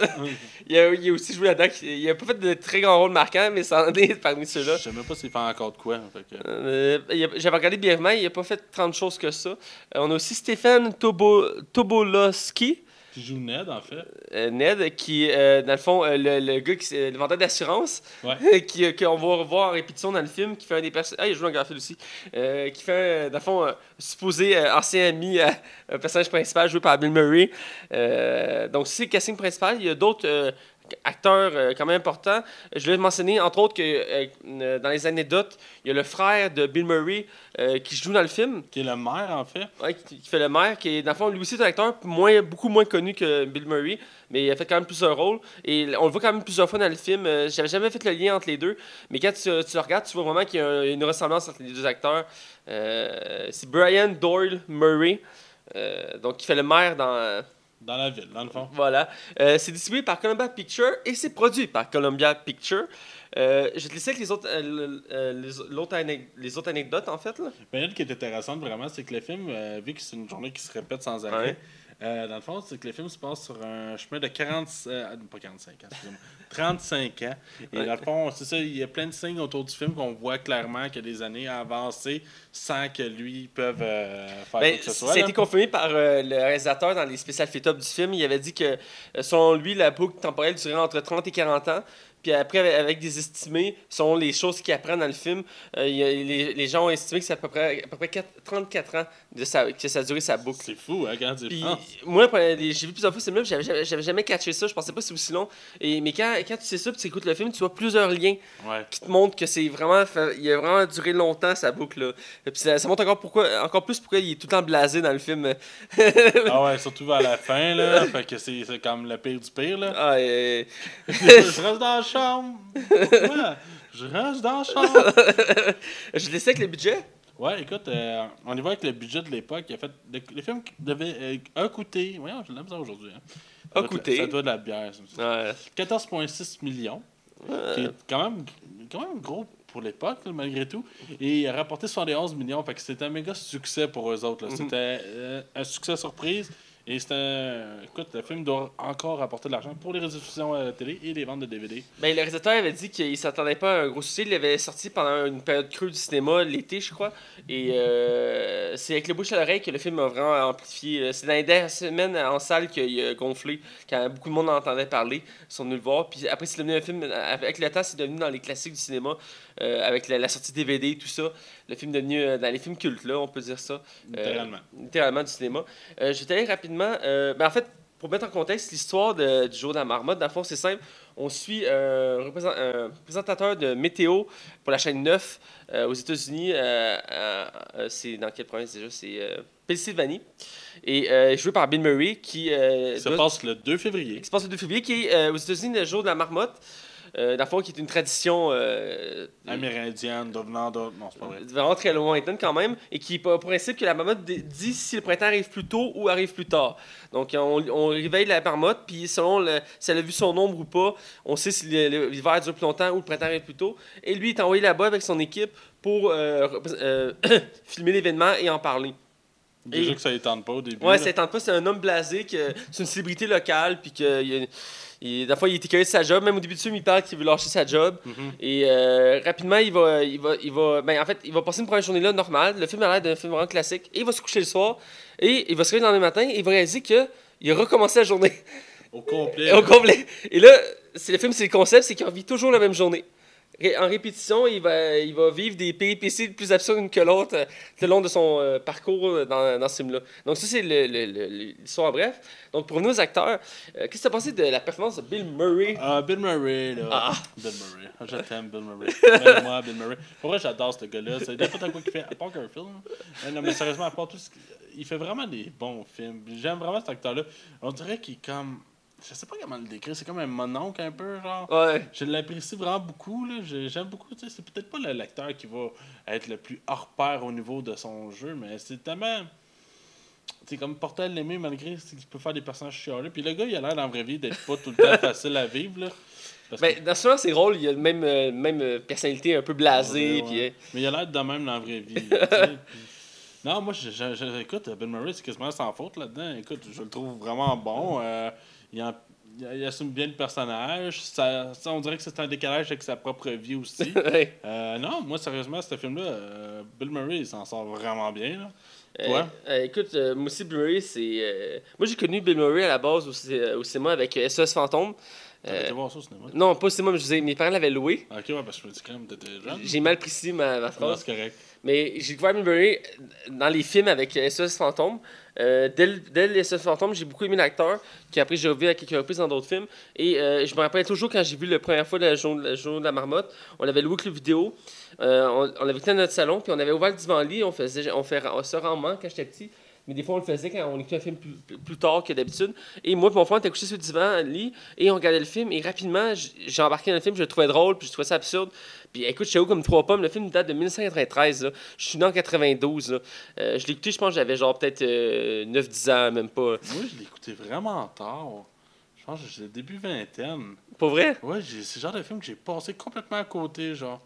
Il a, il a aussi joué là-dedans. Il a pas fait de très grand rôle marquant, mais ça en est parmi Je ceux-là. sais même pas s'il fait encore de quoi. fait que- Euh, J'avais regardé brièvement, il a pas fait tant de choses que ça. Euh, on a aussi Stéphane Tobo, Tobolowski, Qui joue Ned, en fait. euh, Ned, qui, euh, dans le fond, euh, le, le gars, qui, euh, le vendeur d'assurance, Ouais. qui, qu'on va revoir en répétition dans le film, qui fait un des personnages. Ah, il joue dans Garfield aussi. Qui fait, dans le fond, supposé ancien ami personnage principal joué par Bill Murray. Donc, c'est le casting principal. Il y a d'autres acteurs euh, quand même importants. Je vais mentionner, entre autres, que euh, euh, dans les anecdotes, il y a le frère de Bill Murray euh, qui joue dans le film. Qui est le maire, en fait. Ouais, qui, qui fait le maire, qui est dans le fond, lui aussi est un acteur moins, beaucoup moins connu que Bill Murray, mais il a fait quand même plusieurs rôles. Et on le voit quand même plusieurs fois dans le film. J'avais jamais fait le lien entre les deux, mais quand tu, tu le regardes, tu vois vraiment qu'il y a un- une ressemblance entre les deux acteurs. C'est Brian Doyle Murray, donc qui fait le maire dans. Dans la ville, dans le fond. Voilà. Euh, c'est distribué par Columbia Pictures et c'est produit par Columbia Pictures. Euh, je te laisser avec les autres, euh, le- les, autres anecdotes, en fait. Là. Mais elle qui est intéressante vraiment, c'est que le film, vu que c'est une journée qui se répète sans arrêt, Ouais. Euh, dans le fond, c'est que le film se passe sur un chemin de 40, euh, pas 45 ans, excusez-moi, 35 ans. Et dans le fond, c'est ça, il y a plein de signes autour du film qu'on voit clairement qu'il y a des années à avancer sans que lui peut euh, faire Ben, quoi que ce ça soit. a là. été confirmé par euh, le réalisateur dans les spécial fit-up du film. Il avait dit que, selon lui, la boucle temporelle durait entre 30 et 40 ans. Puis après, avec- des estimés, selon les choses qu'il apprend dans le film, euh, il y a- les, les gens ont estimé que c'est à peu près, à peu près 4 34 ans de sa- que ça a duré sa boucle. C'est fou, hein, quand tu Puis, penses. moi, j'ai vu plusieurs fois ce film-là, j'avais, jamais catché ça, je pensais pas que c'était aussi long. Et, mais quand, quand tu sais ça, puis tu écoutes le film, tu vois plusieurs liens Ouais. qui te montrent que c'est vraiment, il a vraiment duré longtemps sa boucle-là. Et puis ça, ça montre encore, pourquoi, encore plus pourquoi il est tout le temps blasé dans le film. Ah ouais, surtout vers la fin, là. fait que c'est c'est comme le pire du pire, là. Ah, et- je reste dans chambre. Je reste dans la chambre. je laissais avec le budget? Ouais, écoute, euh, on y va avec le budget de l'époque. Il a fait le, le film devait euh, a coûté. Voyons, je l'aime ça aujourd'hui. Hein. Ça doit coûté. Ça doit de la bière. ça. Ouais. 14,6 millions. Qui est quand même, quand même gros pour l'époque, malgré tout. Et il a rapporté 71 millions. Fait que c'était un méga succès pour eux autres. Mhm. C'était euh, un succès surprise. Et c'était. un- Écoute, le film doit encore rapporter de l'argent pour les rediffusions à la télé et les ventes de DVD. Ben, le réalisateur avait dit qu'il s'attendait pas à un gros succès. Il l'avait sorti pendant une période crue du cinéma, l'été, je crois. Et euh, c'est avec le bouche à l'oreille que le film a vraiment amplifié. C'est dans les dernières semaines en salle qu'il a gonflé, quand beaucoup de monde en entendait parler. Ils sont venus le voir. Puis après, c'est devenu un film. Avec le temps, c'est devenu dans les classiques du cinéma, euh, avec la, la sortie DVD, tout ça. Le film est devenu euh, dans les films cultes, là, on peut dire ça. Euh, Littéralement. littéralement du cinéma. Euh, je vais t'aller rapidement. euh, ben, en fait, pour mettre en contexte l'histoire du jour de la marmotte, dans le fond, c'est simple. On suit euh, un, présentateur de météo pour la chaîne 9 euh, aux États-Unis. c'est dans quelle province déjà? C'est Pennsylvanie. Et joué par Bill Murray, qui, Ça doit- passe le 2 février. qui se passe le 2 février, qui est aux États-Unis le jour de la marmotte. Euh, dans le fond, qui est une tradition euh, Amérindienne, devenant d'autres. Non, c'est pas vrai. vraiment très lointaine quand même, et qui a pour principe que la marmotte dit si le printemps arrive plus tôt ou arrive plus tard. Donc on, on réveille la marmotte, puis selon le- si elle a vu son ombre ou pas, on sait si l'hiver dure plus longtemps ou le printemps arrive plus tôt. Et lui il est envoyé là-bas avec son équipe pour euh, euh, filmer l'événement et en parler. Déjà Et- que ça ne tente pas au début. Ouais, là. ça tente pas, c'est un homme blasé, que c'est une célébrité locale, puis que il, il, des fois il est écœuré de sa job, même au début du film il parle qu'il veut lâcher sa job. Mhm. Et euh, rapidement, il va, il va, il va, ben, en fait, il va passer une première journée là normale. Le film a l'air d'un film vraiment classique. Et il va se coucher le soir. Et il va se réveiller le lendemain matin. Et il va réaliser que il a recommencé la journée Au complet. au complet. Et là, c'est le film, c'est le concept, c'est qu'il revit toujours la même journée. En répétition, il va, il va vivre des péripéties plus absurdes que l'autre euh, tout le long de son euh, parcours dans, dans ce film-là. Donc, ça, c'est l'histoire en bref. Donc, pour nous, acteurs, euh, qu'est-ce que tu as pensé de la performance de Bill Murray? Ah, Bill Murray, là. Ah. Bill Murray. Ah, Je t'aime, Bill Murray. Même moi, Bill Murray. Pour vrai, j'adore ce gars-là. C'est n'importe quoi qu'il fait, à part qu'un film. Non, mais sérieusement, à part tout ce qu'il- Il fait vraiment des bons films. J'aime vraiment cet acteur-là. On dirait qu'il est comme. Je sais pas comment le décrire. C'est comme un mononcle un peu, genre. Ouais. Je l'apprécie vraiment beaucoup. là. J'aime beaucoup. tu sais, C'est peut-être pas le- l'acteur qui va être le plus hors pair au niveau de son jeu, mais c'est tellement. C'est comme porter à l'aimer malgré qu'il peut faire des personnages chialés. Puis le gars, il a l'air dans la vraie vie d'être pas tout le temps facile à vivre. Là. Parce que- Ben, dans souvent ses rôles, il a le même, euh, même euh, personnalité un peu blasée. Ouais, puis, ouais. euh, Mais il a l'air de même dans la vraie vie. là, Non, moi, je, je- je- écoute, Bill Murray, c'est quasiment sans faute là-dedans. Écoute, je le trouve vraiment bon. Euh, il, en- il- il assume bien le personnage. Ça, ça, on dirait que c'est un décalage avec sa propre vie aussi. Euh, non, moi, sérieusement, ce film-là, euh, Bill Murray, il s'en sort vraiment bien. Là. Euh, Toi? euh, écoute, moi aussi, Bill Murray, c'est. Moi, j'ai connu Bill Murray à la base au, au cinéma avec SOS Fantôme. Euh, voir ça au cinéma? non, pas au cinéma, mais je disais, mes parents l'avaient loué. Ok, ouais, parce que je me dis quand même, t'étais jeune. J'ai mal précisé ma, ma phrase. c'est correct. Mais j'ai découvert Murray dans les films avec euh, SOS Fantôme. Euh, dès, le- dès le SOS Fantôme, j'ai beaucoup aimé l'acteur, qui après j'ai revu à quelques reprises dans d'autres films. Et euh, je me rappelle toujours quand j'ai vu la première fois le jour, le jour de la marmotte, on avait loué le vidéo, euh, on, on l'avait dans notre salon, puis on avait ouvert le divan-lit, on faisait on fait on, ça rarement quand j'étais petit. Mais des fois, on le faisait quand on écoutait un film plus, plus- tard que d'habitude. Et moi, et mon frère, on était couché sur le divan-lit et on regardait le film. Et rapidement, j'ai embarqué dans le film, je le trouvais drôle, puis je trouvais ça absurde. Puis écoute, j'étais haut comme trois pommes. Le film date de 1993. là. Je suis né en 92. là. Euh, je l'ai écouté, je pense j'avais genre peut-être euh, 9-10 ans, même pas. Moi, je l'ai écouté vraiment tard. Je pense que j'ai début vingtaine. Pas vrai? Ouais, c'est le genre de film que j'ai passé complètement à côté, genre.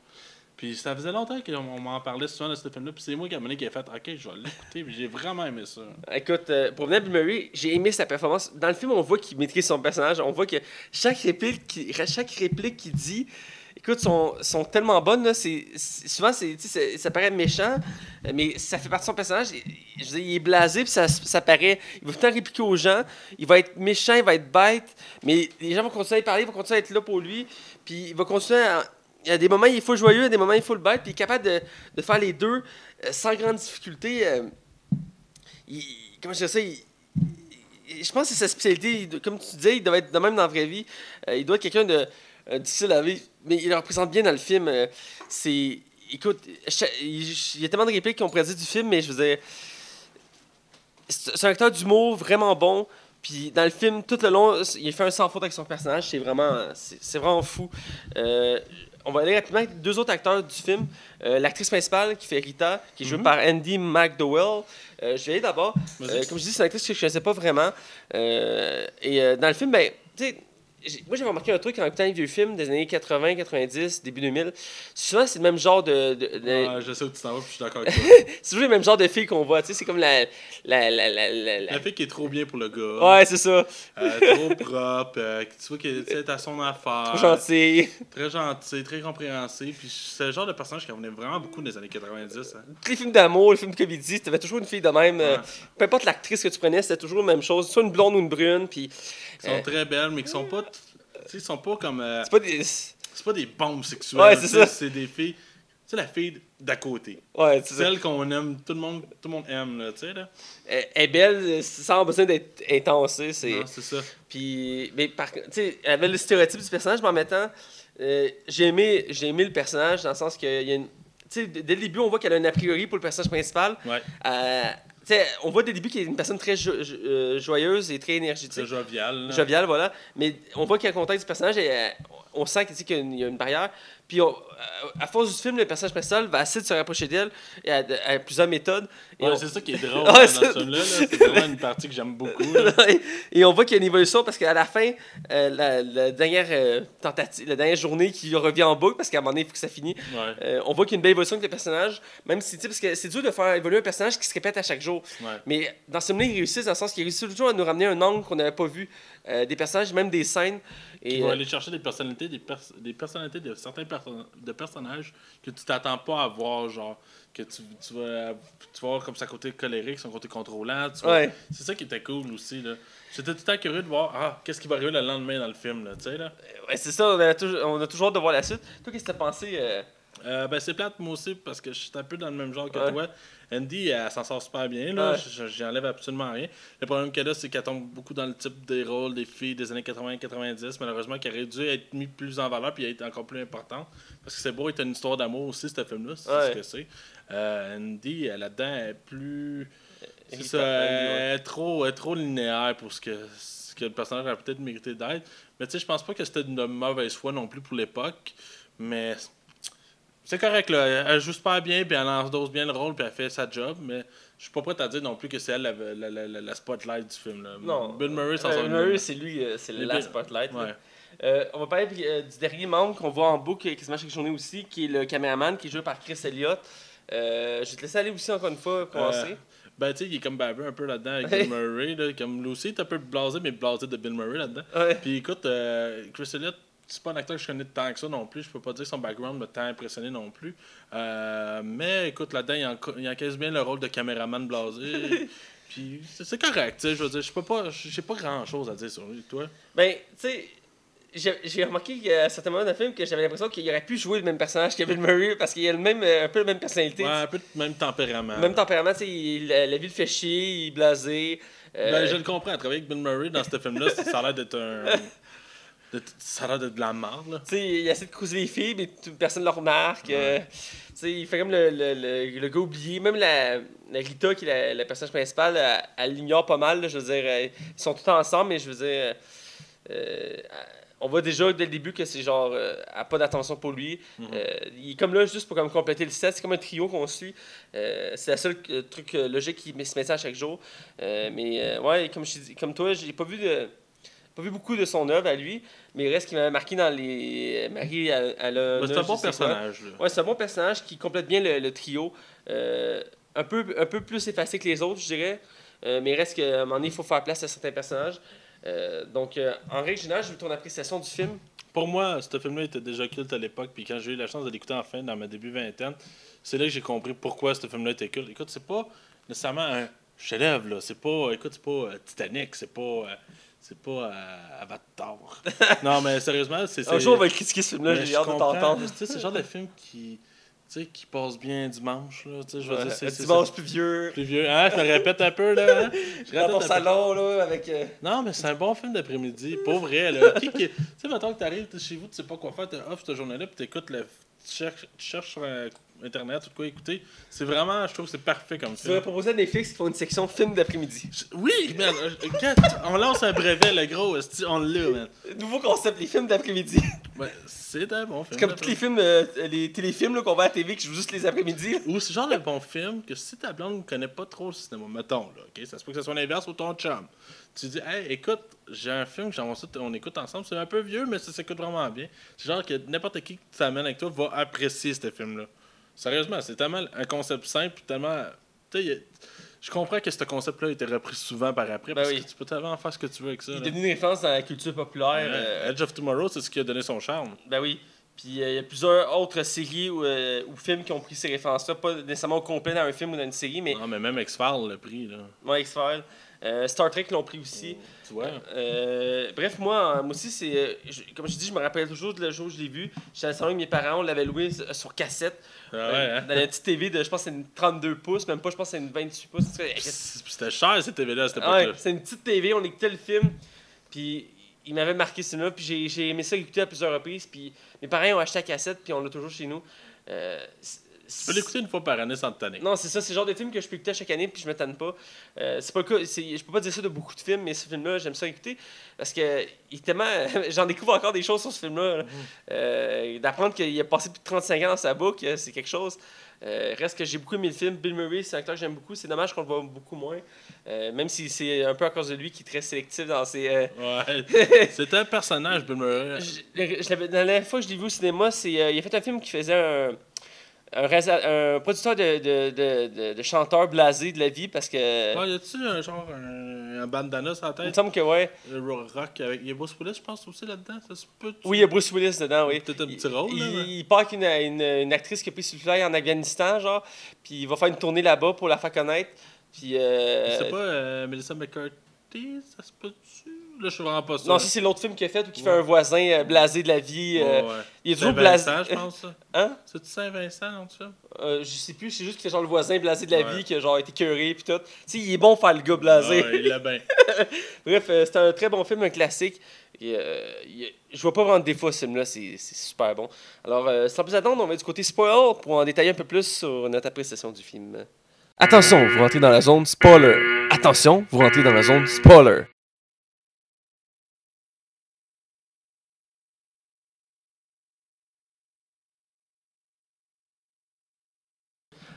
Puis ça faisait longtemps qu'on on m'en parlait souvent de ce film-là. Puis c'est moi qui a mené qui a fait OK, je vais l'écouter. Puis j'ai vraiment aimé ça. Écoute, euh, pour venir Bill Murray, j'ai aimé sa performance. Dans le film, on voit qu'il maîtrise son personnage. On voit que chaque réplique qu'il chaque réplique qu'il dit, écoute, sont, tellement bonnes. Là, c'est, souvent, ça paraît méchant, mais ça fait partie de son personnage. Je veux dire, il est blasé, puis ça, ça paraît. Il va tout le temps répliquer aux gens. Il va être méchant, il va être bête, mais les gens vont continuer à parler, ils vont continuer à être là pour lui. Puis il va continuer à. Il y a des moments, il faut joyeux, des moments, il faut le bête, puis il est capable de, de faire les deux euh, sans grande difficulté. euh, il- comment je dirais ça, je pense que c'est sa spécialité. Comme tu disais, il doit être de même dans la vraie vie. Euh, il doit être quelqu'un de difficile à vivre, mais il le représente bien dans le film. C'est, écoute, il, y a tellement de répliques qu'on pourrait dire du film, mais je veux dire, c'est un acteur d'humour vraiment bon. Puis dans le film, tout le long, il fait un sans faute avec son personnage. C'est vraiment, c'est vraiment fou. On va aller rapidement avec deux autres acteurs du film. Euh, L'actrice principale qui fait Rita, qui est jouée Mhm. par Andy McDowell. Euh, je vais aller d'abord. Euh, comme je dis, c'est une actrice que je ne connaissais pas vraiment. Et dans le film, ben, tu sais, moi j'avais remarqué un truc en écoutant les vieux films des années 80, 90, début 2000. Souvent, c'est le même genre de. de- de- Ouais, je sais où tu t'en vas, puis je suis d'accord avec toi. c'est toujours le même genre de filles qu'on voit. Tu sais, c'est comme la. La, la, la, la- fille qui est trop bien pour le gars. Ouais, c'est ça. Euh, trop propre. euh, tu vois qu'elle est à son affaire. Trop gentil. Très gentil, très compréhensif. Puis c'est le genre de personnage qui revenait vraiment beaucoup dans les années 90. hein. Tous les films d'amour, les films de comédie, t'avais toujours une fille de même. euh, peu importe l'actrice que tu prenais, c'était toujours la même chose. Soit une blonde ou une brune. Puis. Qui sont Euh. très belles, mais qui sont pas. Ils sont pas comme. euh, C'est pas des. c'est pas des bombes sexuelles. Ouais, c'est ça. Des filles. Tu sais, la fille d'à côté. Ouais, c'est. Celle qu'on aime, tout le monde, tout le monde aime, là, tu sais, là. Elle est belle sans besoin d'être sais, C'est. Non, c'est ça. Puis, mais par contre, tu sais, elle avait le stéréotype du personnage, mais en même temps, euh, j'ai aimé, j'ai aimé le personnage dans le sens qu'il y a une. Tu sais, dès le début, on voit qu'elle a un a priori pour le personnage principal. Ouais, Euh, on voit dès le début qu'elle est une personne très jo- jo- euh, joyeuse et très énergétique. c'est jovial. là. joviale, voilà. Mais on voit qu'il y a un contexte du personnage et euh, on sent qu'il qu'il y a une barrière. Puis on- euh, à force du film, le personnage principal va essayer de se rapprocher d'elle et à, à plusieurs méthodes. Ouais, on- c'est ça qui est drôle dans ce film-là. là. C'est vraiment une partie que j'aime beaucoup. et on voit qu'il y a une évolution parce qu'à la fin, euh, la, la dernière euh, tentative, la dernière journée qui revient en boucle parce qu'à un moment donné, il faut que ça finisse. Ouais, Euh, on voit qu'il y a une belle évolution avec le personnage, même si, parce que c'est dur de faire évoluer un personnage qui se répète à chaque jour. ouais. Mais dans ce film-là, ils réussissent dans le sens qu'ils réussissent toujours à nous ramener un angle qu'on n'avait pas vu, des personnages, même des scènes. Ils Et, vont euh, aller chercher des personnalités, des, pers- des personnalités de certains perso- de personnages que tu t'attends pas à voir, genre que tu, tu vas tu vas voir comme sa côté colérique, son côté contrôlant. tu vois. ouais. C'est ça qui était cool aussi là. J'étais tout le temps curieux de voir ah, qu'est-ce qui va arriver le lendemain dans le film, là, tu sais, là. Ouais, c'est ça, on a, toujours, on a toujours hâte de voir la suite. Toi, qu'est-ce que t'as pensé euh, Euh, ben, c'est plate, moi aussi, parce que je suis un peu dans le même genre que Ouais. toi. Andy, elle s'en sort super bien, là. Ouais. Je- J'y enlève absolument rien. Le problème qu'elle a, c'est qu'elle tombe beaucoup dans le type des rôles des filles des années 80-90, malheureusement, qui aurait dû être mis plus en valeur puis être encore plus important. Parce que c'est beau, être une histoire d'amour aussi, ce film-là, c'est Ouais. ce que c'est. Euh, Andy, elle, là-dedans, elle est plus. C'est ça, elle est trop, elle est trop linéaire pour ce que, ce que le personnage aurait peut-être mérité d'être. Mais tu sais, je pense pas que c'était de mauvaise foi non plus pour l'époque. Mais c'est correct, là. Elle joue super bien, puis elle endosse bien le rôle, puis elle fait sa job. Mais je suis pas prêt à dire non plus que c'est elle la, la, la, la- la spotlight du film. Là. Non. Bill Murray s'en Euh, Bill Murray, c'est lui, euh, c'est Bill- spotlight. Ouais. Euh, on va parler euh, du dernier membre qu'on voit en boucle quasiment chaque journée aussi, qui est le caméraman, qui est joué par Chris Elliott. Euh, je vais te laisser aller aussi encore une fois commencer. Ben, tu sais, il est comme bavé un peu là-dedans avec Bill Murray. Là, comme Lucy est un peu blasé, mais blasé de Bill Murray là-dedans. Ouais. Puis écoute, euh, Chris Elliott, c'est pas un acteur que je connais tant que ça non plus. Je peux pas dire que son background m'a tant impressionné non plus. Euh, mais écoute, là-dedans, il, il encaisse bien le rôle de caméraman blasé. Puis c'est correct, tu sais. Je veux dire, je peux pas, j'ai pas grand-chose à dire sur lui. Toi? Ben, tu sais, j'ai j'ai remarqué qu'à certains moments dans le film que j'avais l'impression qu'il aurait pu jouer le même personnage que Bill Murray parce qu'il a le même, euh, un peu la même personnalité. Ouais, un peu de même tempérament. Même là. tempérament, tu sais, il- la, vie le fait chier, il est blasé. euh, Ben, je le comprends. À travailler avec Bill Murray dans ce film-là, ça a l'air d'être un. Ça a l'air d'être de la merde, là. Tu sais, il essaie de cruiser les filles, mais personne ne le remarque. euh, il fait comme le, le, le, le gars oublié. Même la, la Rita, qui est la, la personnage principale, elle, l'ignore pas mal. là, je veux dire, euh, ils sont tous ensemble, mais je veux dire, euh, on voit déjà dès le début que c'est genre, euh, a pas d'attention pour lui. Mhm. Euh, il est comme là juste pour comme compléter le set. C'est comme un trio qu'on suit. Euh, c'est la seule truc logique qui se met ça à chaque jour. Mais ouais, comme, je comme toi, j'ai pas vu de. Pas vu beaucoup de son œuvre à lui, mais il reste qui m'avait marqué dans les. Marie, elle, elle a. Ben, c'est un bon personnage. Ouais, c'est un bon personnage qui complète bien le, le trio. Euh, un, peu, un peu plus effacé que les autres, je dirais. Euh, mais il reste qu'à un moment donné, il faut faire place à certains personnages. Euh, donc, euh, en règle générale, je veux ton appréciation du film. Pour moi, ce film-là était déjà culte à l'époque, puis quand j'ai eu la chance de l'écouter enfin dans ma début vingtaine, c'est là que j'ai compris pourquoi ce film-là était culte. Écoute, c'est pas nécessairement un chef-d'œuvre, là. C'est pas, écoute, c'est pas Titanic, c'est pas, c'est pas euh, Avatar. non, mais sérieusement, c'est. Un jour, on va critiquer ce film-là, j'ai hâte de t'entendre. Tu sais, c'est le genre de film qui, tu sais, qui passe bien dimanche, là. Tu sais, je veux Ouais, dire, c'est dimanche plus vieux, plus vieux. Hein, je me répète un peu, là. hein? Je dans ton peu. salon, là, avec. euh, Non, mais c'est un bon film d'après-midi. Pas vrai, là. Qui qui- Tu sais, mettons que t'arrives chez vous, tu sais pas quoi faire, t'es off cette journée-là, puis t'écoutes le. Tu cherches, tu cherches sur Internet ou de quoi écouter. C'est vraiment, je trouve que c'est parfait comme Tu devrais film. proposer à Netflix qu'ils font une section film d'après-midi. Oui, man. quand on lance un brevet, le gros, on l'a, man. Nouveau concept, les films d'après-midi. Ouais, c'est un bon film. C'est comme tous les films, euh, les téléfilms qu'on voit à la TV qui jouent juste les après-midi. Ou c'est le genre de bon film que si ta blonde ne connaît pas trop le cinéma, mettons, là, ok? Ça se peut que ce soit l'inverse ou ton chum. Tu dis, hey, écoute, j'ai un film que j'aimerais ça, on écoute ensemble. C'est un peu vieux, mais ça s'écoute vraiment bien. C'est genre que n'importe qui qui t'amène avec toi va apprécier ce film-là. Sérieusement, c'est tellement un concept simple, tellement. Je comprends que ce concept-là a été repris souvent par après, Ben parce oui. que tu peux tellement faire ce que tu veux avec ça. Il est devenu une référence dans la culture populaire. Ouais, euh, Edge of Tomorrow, c'est ce qui a donné son charme. Ben oui. Puis euh, il y a plusieurs autres séries ou, euh, ou films qui ont pris ces références-là, pas nécessairement au complet dans un film ou dans une série, mais Non, mais même X-Files l'a pris, là. moi, X-Files. Euh, Star Trek l'ont pris aussi. Tu vois? Euh, bref, moi, euh, moi aussi, c'est. je- comme je dis, je me rappelle toujours de le jour où je l'ai vu. J'étais à la salon avec mes parents, on l'avait loué sur cassette. Ah ouais, euh, hein? Dans une petite TV de, je pense, que c'est une 32 pouces, même pas, je pense, que c'est une 28 pouces. C'était cher, cette TV-là, cette Ah époque-là. ouais, c'est une petite TV, on écoutait le film, puis il m'avait marqué ce film-là, puis j'ai, aimé ça écouter à plusieurs reprises, puis mes parents ont acheté la cassette, puis on l'a toujours chez nous. Euh, Tu peux l'écouter une fois par année sans te tanner. Non, c'est ça, c'est le genre de film que je peux écouter chaque année, puis je me tanne pas. Euh, c'est pas le cas, c'est- je peux pas dire ça de beaucoup de films, mais ce film-là, j'aime ça écouter, parce que il est tellement... j'en découvre encore des choses sur ce film-là. là. Euh, d'apprendre qu'il a passé plus de 35 ans dans sa boucle, euh, c'est quelque chose. Euh, reste que j'ai beaucoup aimé le film. Bill Murray, c'est un acteur que j'aime beaucoup. C'est dommage qu'on le voit beaucoup moins. Euh, même si c'est un peu à cause de lui qui est très sélectif dans ses. euh, Ouais. C'était un personnage, Bill Murray. je- je l'avais- la dernière fois que je l'ai vu au cinéma, c'est il a fait un film qui faisait un, un, un producteur de, de, de, de, de chanteur blasé de la vie parce que. Ouais, y a-tu un genre un, un bandana sur la il me tête? semble que ouais. Le rock avec. Il y a Bruce Willis, je pense, aussi là-dedans. Ça se peut. Oui, il y a Bruce Willis dedans, oui. Peut-être un petit Il- rôle, là, Il, il part avec une, une, une actrice qui a pris sur le fly en Afghanistan, genre, puis il va faire une tournée là-bas pour la faire connaître. Puis. euh, C'est pas euh, Melissa McCarthy. Ça se peut-tu? Là, je suis vraiment pas sûr. Non, ça, c'est l'autre film qu'il a fait où il fait un voisin euh, blasé de la vie. euh, Ouais, ouais. Il est toujours blasé. Saint-Vincent, je pense, ça. Hein? C'est-tu Saint-Vincent, non, tu? Euh, je sais plus, c'est juste qu'il fait genre le voisin blasé de la Ouais. vie qui a genre été curé puis tout. Tu sais, il est bon faire le gars blasé. Ouais, il l'a bien. Bref, euh, c'est un très bon film, un classique. Et, euh, il- je vois pas vraiment de défaut à ce film-là, c'est c'est super bon. Alors, euh, sans plus attendre, on va du côté spoil pour en détailler un peu plus sur notre appréciation du film. Attention, vous rentrez dans la zone spoiler. Attention, vous rentrez dans la zone spoiler.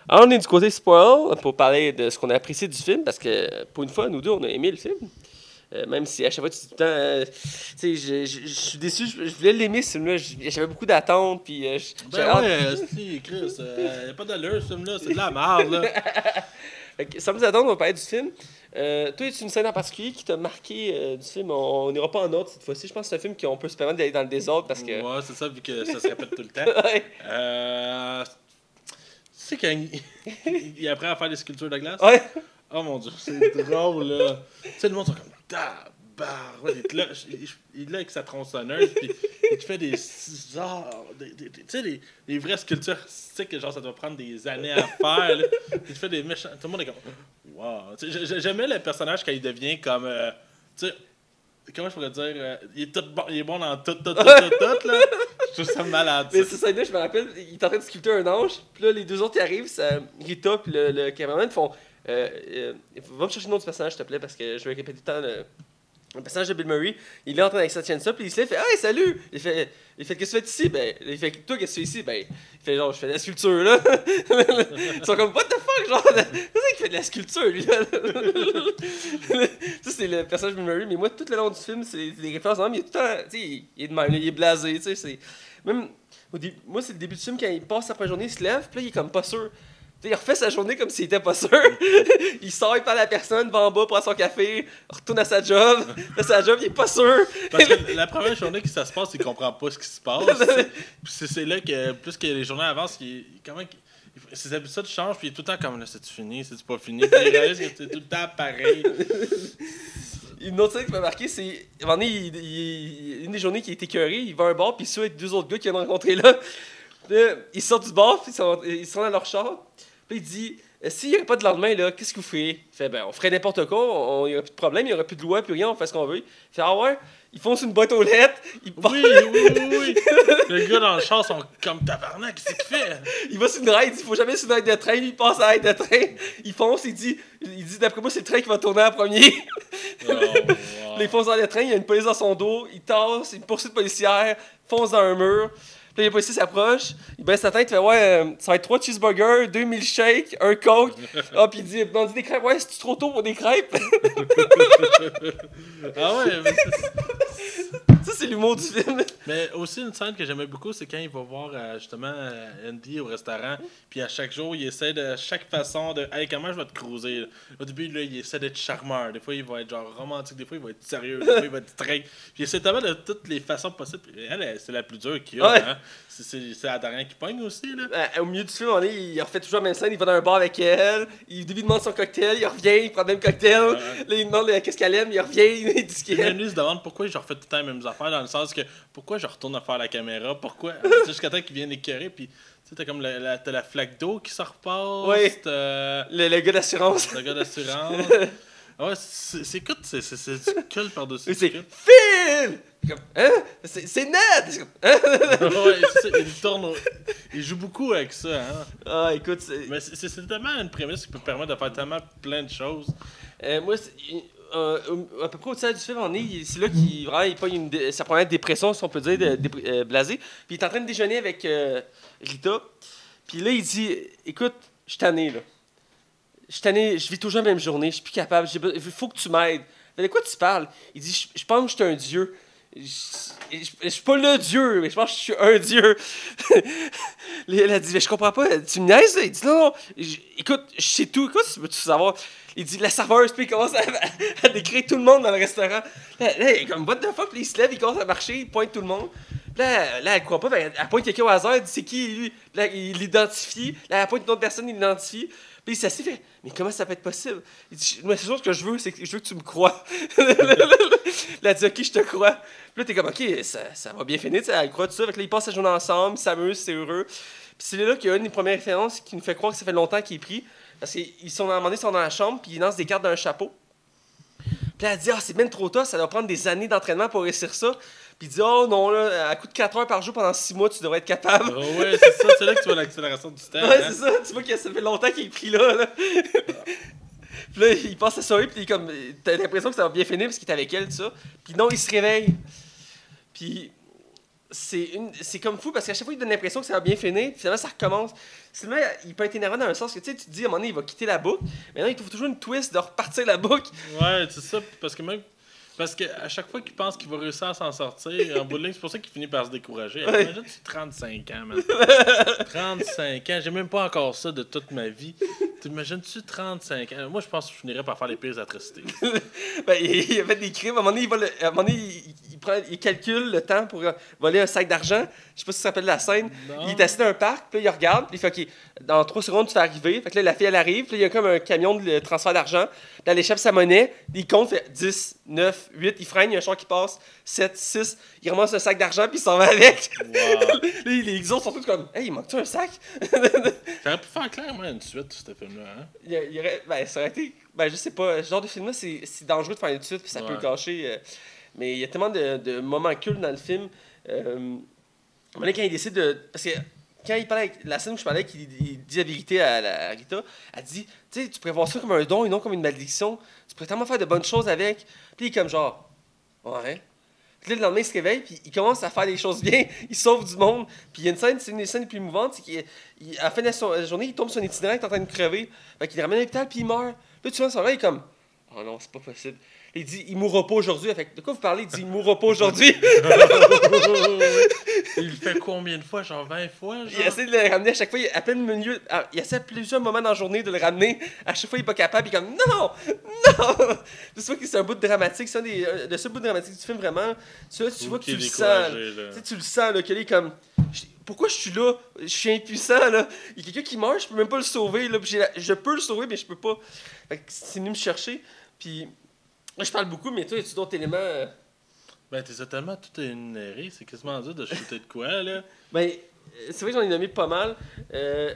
Alors, on est du côté spoil pour parler de ce qu'on a apprécié du film, parce que pour une fois, nous deux, on a aimé le film. Euh, même si à chaque fois, tu dis tout le temps, euh, tu sais, je, je- je suis déçu, je, je voulais l'aimer ce film-là, j'avais beaucoup d'attentes, puis euh, Ben ouais, si, Chris, euh, y a pas d'allure, ce film-là, c'est de la merde, là. Que, sans plus attendre, on va parler du film. Euh, toi, as-tu une scène en particulier qui t'a marqué euh, du film? On on n'ira pas en ordre cette fois-ci. Je pense que c'est un film qu'on peut se permettre d'aller dans le désordre parce que. Ouais, c'est ça, vu que ça se répète tout le temps. Ouais. Tu sais, quand il, il apprend à faire des sculptures de glace? Ouais. Oh mon dieu, c'est drôle, là. Tu sais, le monde sont comme. Tabarouette, il est là, il, il est là avec sa tronçonneuse, puis il te fait des. Genre. Des, des- des- tu sais, des, des vraies sculptures artistiques, que genre, ça doit prendre des années à faire, là. Il te fait des méchants. Tout le monde est comme. Wow. Tu sais, j'ai- J'aimais le personnage quand il devient comme. euh, tu sais. Comment je pourrais dire euh, il, est tout bon, il est bon dans tout, tout, tout, tout, tout, là. Je trouve ça malade. Mais c'est ça, là, je me rappelle, il est en train de sculpter un ange, puis là, les deux autres qui arrivent, ça, Rita puis le, le cameraman font euh, euh, Va me chercher le nom du personnage, s'il te plaît, parce que je vais répéter tout le temps le, personnage de Bill Murray. Il est en train d'accepter ça, puis il se lève, fait Hey, salut Il fait Il fait Qu'est-ce que tu fais ici? Ben, il fait Toi, qu'est-ce que tu fais ici? Ben, il fait genre, je fais de la sculpture, là. Ils sont comme What the fuck, genre, ça qu'il fait de la sculpture, lui, ça, c'est le personnage de Bill Murray, mais moi, tout le long du film, c'est des références, mais il est tout le temps, il est de même, il est blasé, tu sais. Même, moi, c'est le début du film, quand il passe après journée, il se lève, puis là, il est comme pas sûr. Il refait sa journée comme s'il était pas sûr. il sort, il parle à la personne, va en bas, prend son café, retourne à sa job. Fait sa job, il est pas sûr. Parce que la première journée que ça se passe, il comprend pas ce qui se passe. c'est là que plus que les journées avancent, il, comment ses habitudes changent, puis il est tout le temps comme là, c'est-tu fini, c'est-tu pas fini? Puis il réalise que c'est tout le temps pareil. Une autre scène qui m'a marqué, c'est. À un une des journées qui a été écœuré, il va à un bar, puis il est avec deux autres gars qu'il de rencontrer là. Puis ils sortent du bar, puis ils sont, ils sont dans leur char. Puis il dit Euh, S'il n'y avait pas de lendemain, là, qu'est-ce que vous feriez? Il fait Ben, on ferait n'importe quoi, il n'y aurait plus de problème, il n'y aurait plus de loi, plus rien, on fait ce qu'on veut. Il fait Ah ouais? Ils font une boîte aux lettres, ils partent- Oui, oui, oui, oui. Le gars dans le char sont comme tabarnak, qu'est-ce qu'il fait? Il va sur une raide, il dit faut jamais sur une raide de train, il passe à la raide de train, il fonce, il dit, il dit d'après moi c'est le train qui va tourner en premier. Oh, fonce dans le train, il y a une police dans son dos, il tasse, une poursuite policière, fonce dans un mur. Puis là, le policier s'approche, il baisse sa tête, il fait Ouais, euh, ça va être trois cheeseburgers, deux milkshakes, un coke. Ah, puis il dit On dit des crêpes, ouais, c'est trop tôt pour des crêpes? Ah ouais, mais, ça, c'est l'humour du film. mais aussi une scène que j'aimais beaucoup, c'est quand il va voir euh, justement euh, Andy au restaurant, puis à chaque jour, il essaie de chaque façon de Hey, comment je vais te cruiser? là? Au début, là, il essaie d'être charmeur, des fois, il va être genre romantique, des fois, il va être sérieux, des fois, il va être strict. Puis il essaie tellement de toutes les façons possibles. Elle, elle, c'est la plus dure qu'il y a. Ouais. Hein? C'est- la dernière qui pogne aussi. Là. Euh, au milieu du film, on est, il refait toujours la même scène, il va dans un bar avec elle, il, début, il demande son cocktail, il revient, il prend le même cocktail, Ouais. là, il demande qu'est-ce qu'elle aime, il revient, il dit ce qu'il aime. lui se demande pourquoi je refais tout le temps les mêmes affaires, dans le sens que pourquoi je retourne à faire la caméra, pourquoi? Jusqu'à temps qu'il vienne écœurer, puis tu sais, t'as comme la, la, la flaque d'eau qui se repasse, t'as Le, le gars d'assurance. le gars d'assurance. Ouais, c'est c'est écoute, c'est c'est- c'est du cul par-dessus. Oui, c'est. Phil! Comme, hein? C'est comme, hein? ouais, c'est ça, il tourne au- Il joue beaucoup avec ça, hein. Ah, écoute, c'est- Mais c'est- tellement une prémisse qui peut permettre de faire tellement plein de choses. euh, moi, c'est- euh, au- à peu près au tiers du film, on est, c'est là qu'il vraiment, il pogne une sa première dépression, si on peut dire, de, euh, blasé. Puis il est en train de déjeuner avec euh, Rita. Puis là, il dit Écoute, je suis tanné, là. Je suis je vis toujours la même journée, je suis plus capable, il faut que tu m'aides. Mais de quoi tu parles? Il dit je pense que je suis un dieu. Je, suis pas le dieu, mais je pense que je suis un dieu. Elle a dit, mais je comprends pas, tu me niaises? Il dit, non, non, écoute, je sais tout, écoute, tu veux tout savoir? Il dit, la serveuse, puis il commence à, décrire tout le monde dans le restaurant. Là, il est comme, what the fuck? Puis il se lève, il commence à marcher, il pointe tout le monde. Là, là, elle croit pas, ben, elle, pointe quelqu'un au hasard, elle dit, c'est qui lui? Là, il l'identifie, là, elle pointe une autre personne, il l'identifie. Puis il s'assied, fait Mais comment ça peut être possible Il dit Moi, c'est sûr ce que je veux, c'est que je veux que tu me crois. elle dit Ok, je te crois. Puis là, t'es comme Ok, ça, ça va bien finir, elle croit tout ça. Fait que là, ils passent la journée ensemble, ils s'amusent, c'est heureux. Puis c'est là qu'il y a une des premières références qui nous fait croire que ça fait longtemps qu'il est pris. Parce qu'ils sont à ils sont dans la chambre, puis ils lancent des cartes d'un chapeau. Puis là, elle dit Ah, c'est bien trop tôt, ça doit prendre des années d'entraînement pour réussir ça. Puis il dit Oh non, là, à coup de 4 heures par jour pendant 6 mois, tu devrais être capable. Oh, ouais, c'est ça, c'est là que tu vois l'accélération du temps. Ouais, hein. c'est ça. Tu vois que ça fait longtemps qu'il est pris là. là. puis là, il passe sa soirée, puis comme. T'as l'impression que ça va bien finir parce qu'il est avec elle, tout ça. Puis non, il se réveille. Puis c'est une... c'est comme fou parce qu'à chaque fois, il donne l'impression que ça va bien finir, puis finalement, ça recommence. Finalement, il peut être énervant dans un sens que tu sais, tu te dis à un moment donné, il va quitter la boucle. Mais non, il trouve toujours une twist de repartir la boucle. Ouais, c'est ça, parce que même. Parce qu'à chaque fois qu'il pense qu'il va réussir à s'en sortir, en bout de ligne, c'est pour ça qu'il finit par se décourager. Ouais. Imagine, tu 35 ans, man. 35 ans, j'ai même pas encore ça de toute ma vie. T'imagines-tu 35 ans? Moi, je pense que je finirais par faire les pires atrocités. Ben, il, a fait des crimes. À un moment donné, il, va le- à un moment donné, il, il prend, il calcule le temps pour euh, voler un sac d'argent. Je sais pas si tu te rappelles de la scène. Non. Il est assis dans un parc, puis là, il regarde, puis il fait OK, dans 3 secondes, tu fais arriver. Fait que là, la fille, elle arrive, puis là, il y a comme un camion de transfert d'argent. Là, elle échappe sa monnaie, il compte, fait 10, 9, 8, il freine, il y a un char qui passe, 7, 6, il ramasse un sac d'argent, puis il s'en va avec. Wow. Là, les autres sont tous comme Hey, il manque-tu un sac T'aurais pu faire clairement une suite, ce film-là, hein? il, il aurait, ben, ça aurait été. Ben, je sais pas, ce genre de film-là, c'est c'est dangereux de faire une suite, puis ça peut gâcher. euh, mais il y a tellement de, de moments cultes dans le film. Euh, donné, quand il décide de. Parce que quand il parlait avec, la scène où je parlais, qu'il il dit la vérité à, la, à Rita, elle dit Tu sais, tu pourrais voir ça comme un don et non comme une malédiction. Tu pourrais tellement faire de bonnes choses avec. Puis il est comme genre Ouais. Le lendemain, il se réveille, puis il commence à faire des choses bien. Il sauve du monde. Puis il y a une scène, c'est une des scènes les plus mouvantes, c'est qu'à la fin de la journée, il tombe sur un itinérant, il est en train de crever. Fait qu'il ramène à l'hôpital, puis il meurt. Là, tu vois, son là, il est comme Oh non, c'est pas possible. Il dit Il mourra pas aujourd'hui. Fait de quoi vous parlez? Il dit Il mourra pas aujourd'hui. Il le fait combien de fois? Genre 20 fois? Genre? il essaie de le ramener à chaque fois. Il, à plein milieu, ah, il essaie à plusieurs moments dans la journée de le ramener. À chaque fois, il est pas capable. Il est comme Non Non Tu vois que c'est un bout de dramatique. C'est un des, euh, le seul bout de dramatique du film, vraiment. Tu vois, tu, vois que tu le sens. Tu le sens, là, qu'il est comme. Pourquoi je suis là? Je suis impuissant, là. Il y a quelqu'un qui meurt, je peux même pas le sauver, là. la- Je peux le sauver, mais je peux pas. Fait que c'est venu me chercher. Puis. Moi, je parle beaucoup, mais toi, y a-tu d'autres éléments euh? Ben, t'es tellement tout énuméré, c'est quasiment dur de shooter de quoi, là. Ben, euh, c'est vrai que j'en ai nommé pas mal. Euh,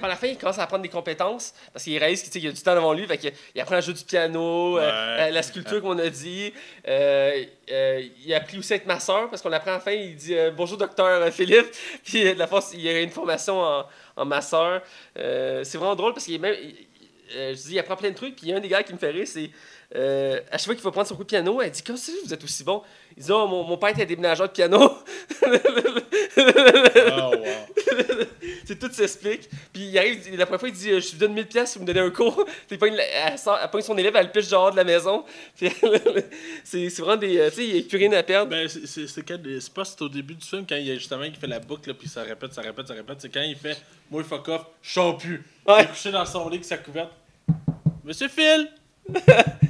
par la fin, il commence à apprendre des compétences parce qu'il réalise qu'il y a du temps devant lui. Fait il apprend à jouer du piano, euh, Ouais. euh, la sculpture, comme on a dit. Euh, euh, il a appris aussi à être masseur parce qu'on apprend à la fin. Il dit Bonjour, docteur Philippe. Puis, de la force, il y a une formation en, en masseur. Euh, c'est vraiment drôle parce qu'il est même. il- je dis, il apprend plein de trucs. Puis, il y a un des gars qui me fait rire, c'est. euh, à chaque fois qu'il va prendre son coup de piano, elle dit Comment ça, vous êtes aussi bon? Il dit Oh, mon, mon père était déménageur de piano. Oh, wow. C'est tout s'explique. Puis il arrive, la première fois, il dit euh, Je vous donne 1000 pièces si vous me donnez un cours. Puis elle, sort- elle son élève, elle le piche dehors de la maison. C'est c'est vraiment des. euh, Tu sais, il n'y a plus rien à perdre. Ben, c'est- c'est c'est quand- c'est pas c'est au début du film, quand il y a justement qui fait la boucle, là, puis ça répète, ça répète, ça répète. C'est quand il fait Moi, fuck off, je plus. Ouais. Il est couché dans son lit avec sa couverte. Monsieur Phil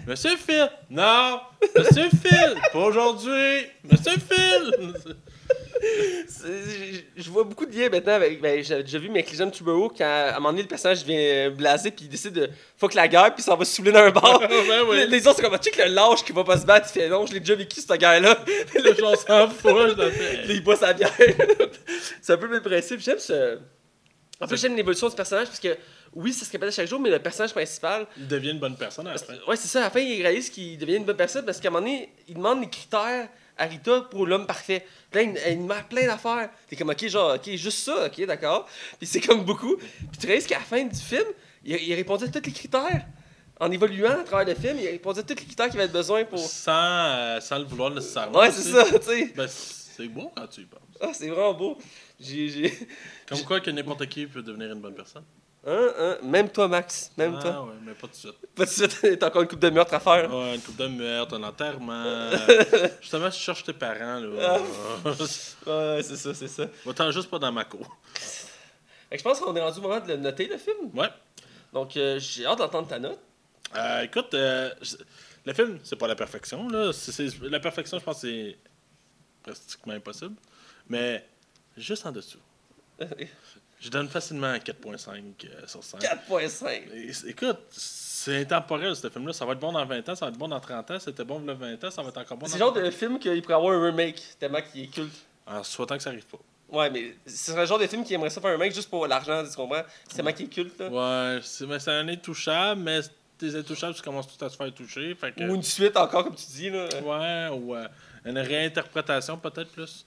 Monsieur Phil Non Monsieur Phil Pas aujourd'hui Monsieur Phil Je vois beaucoup de liens maintenant avec. Ben, J'ai déjà vu avec les jeunes Tubero quand à un moment donné, le personnage devient blasé puis il décide de fuck la guerre puis s'en va se saouler dans un bar. Ben oui. les, les autres, c'est comme check le lâche qui va pas se battre. Il fait non, je l'ai déjà vécu cette guerre-là. Le genre s'en fout, je. Puis il boit sa bière. c'est un peu le même principe. J'aime ce. En fait, j'aime l'évolution du personnage parce que oui, ça se répète à chaque jour, mais le personnage principal, Il devient une bonne personne à la fin. Ouais, c'est ça. À la fin, il réalise qu'il devient une bonne personne parce qu'à un moment donné, il demande les critères à Rita pour l'homme parfait. Là, il, il met plein d'affaires. T'es comme, ok, genre, ok, juste ça, ok, d'accord. Puis c'est comme beaucoup. Puis tu réalises qu'à la fin du film, il, il répondait à tous les critères. En évoluant à travers le film, il répondait à tous les critères qu'il avait besoin pour. Sans, euh, sans le vouloir nécessairement. Ouais, c'est ça, tu sais. Ben, c'est beau quand tu y penses. Ah, c'est vraiment beau. J'ai. Comme quoi que n'importe qui peut devenir une bonne personne. Hein, hein, même toi, Max. Même ah, toi. ouais, mais pas tout de suite. Pas de suite, t'as encore une coupe de meurtre à faire. Ouais, une coupe de meurtre, un enterrement. Justement, tu cherches tes parents, Ah. là. Ouais, c'est ça, c'est ça. Va-t'en juste pas dans ma cour. Je pense qu'on est rendu au moment de le noter, le film. Ouais. Donc, euh, j'ai hâte d'entendre ta note. Euh, écoute, euh, le film, c'est pas la perfection. Là. La perfection, je pense, c'est pratiquement impossible. Mais juste en dessous. Je donne facilement un 4.5 euh, sur 5. 4.5. É- Écoute, c'est intemporel ce film-là. Ça va être bon dans 20 ans, ça va être bon dans 30 ans. C'était bon a 20 ans, ça va être encore bon C'est dans le genre de film qu'il pourrait avoir un remake, tellement qu'il est culte. Alors, soit tant que ça arrive pas. Ouais, mais ce serait le genre de film qui aimerait ça faire un remake juste pour l'argent, tu comprends? C'est tellement qu'il est culte, là. Ouais, c'est mais c'est un intouchable, mais tes intouchables, tu commences tout à se faire toucher. Fait que, Ou une suite encore, comme tu dis, là. Ouais, ou euh, une réinterprétation peut-être plus.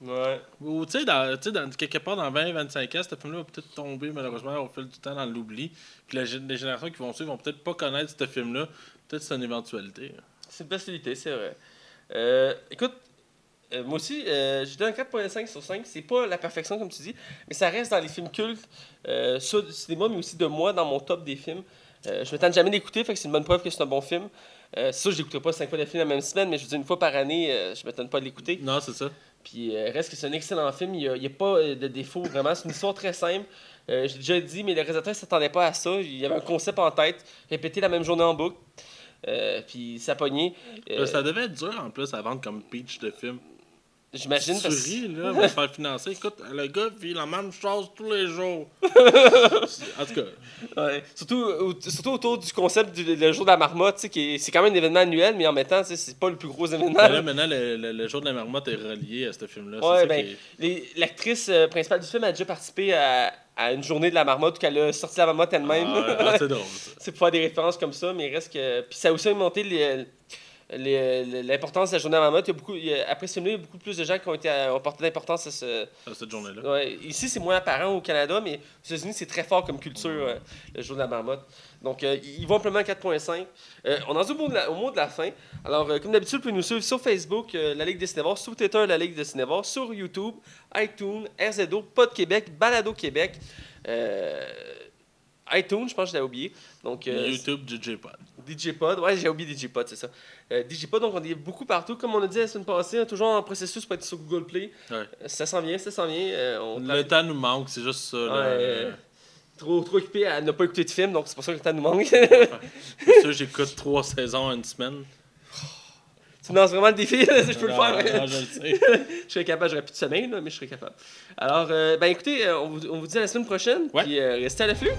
Ouais. Ou tu sais, dans, quelque part dans 20-25 ans, ce film-là va peut-être tomber malheureusement au fil du temps dans l'oubli. Puis la les générations qui vont suivre vont peut-être pas connaître ce film-là. Peut-être c'est une éventualité. C'est une possibilité, c'est vrai. Euh, écoute, euh, moi aussi, euh, je donne 4.5 sur 5. C'est pas la perfection, comme tu dis, mais ça reste dans les films cultes, soit du cinéma, mais aussi de moi, dans mon top des films. Euh, je me tente jamais d'écouter, fait que c'est une bonne preuve que c'est un bon film. C'est sûr, je n'écouterai pas 5 fois le film la même semaine, mais je veux dire, une fois par année, je me tente pas de l'écouter. Non, c'est ça. Puis euh, reste que c'est un excellent film, il n'y a, pas euh, de défaut vraiment. C'est une histoire très simple. Euh, J'ai déjà dit, mais le réalisateur ne s'attendait pas à ça. Il y avait un concept en tête, répéter la même journée en boucle. Euh, puis ça Là, ça devait être dur en plus à vendre comme pitch de film. J'imagine Tu parce ris, là, va se faire financer. Écoute, le gars vit la même chose tous les jours. en tout cas, Ouais. Surtout, surtout autour du concept du le jour de la marmotte, c'est quand même un événement annuel, mais en même temps, c'est pas le plus gros événement. mais là, maintenant, le, le- le jour de la marmotte est relié à ce film-là. Ouais, ben, L'actrice euh, principale du film a déjà participé à, à une journée de la marmotte où elle a sorti la marmotte elle-même. Ah, c'est drôle, c'est pour faire des références comme ça, mais il reste que. Puis ça a aussi les- les- l'importance de la journée de la marmotte. Il y a beaucoup, il y a- après ce il y a beaucoup plus de gens qui ont, été, à- ont porté d'importance à ce. à cette journée-là. Ouais, ici, c'est moins apparent au Canada, mais aux États-Unis, c'est très fort comme culture, euh, le jour de la marmotte. Donc, euh, ils vont implémenter 4.5. Euh, on en est au mot de la, au mot de la fin. Alors, euh, comme d'habitude, vous pouvez nous suivre sur Facebook, euh, la Ligue des Cinévores, sur Twitter, la Ligue des Cinévores, sur YouTube, iTunes, RZO, Pod Québec, Balado Québec, euh, iTunes, je pense que je l'avais oublié. Donc, euh, YouTube, DJ Pod. DJ Pod, ouais, j'ai oublié DJ Pod, c'est ça. Euh, DJ Pod, donc on est beaucoup partout. Comme on a dit la semaine passée, toujours en processus pour être sur Google Play. Ouais. Euh, Ça s'en vient, ça s'en vient. euh, on Le temps nous manque, c'est juste ça. là. Euh, trop, trop occupé à ne pas écouter de film, donc c'est pour ça que le temps nous manque. Pour ça, j'écoute trois saisons en une semaine. tu me lances vraiment le défi, je peux le faire. je le sais. je serais capable, j'aurais plus de sommeil, là, mais je serais capable. Alors, ben écoutez, on vous, on vous dit à la semaine prochaine, Ouais. puis restez à l'afflux.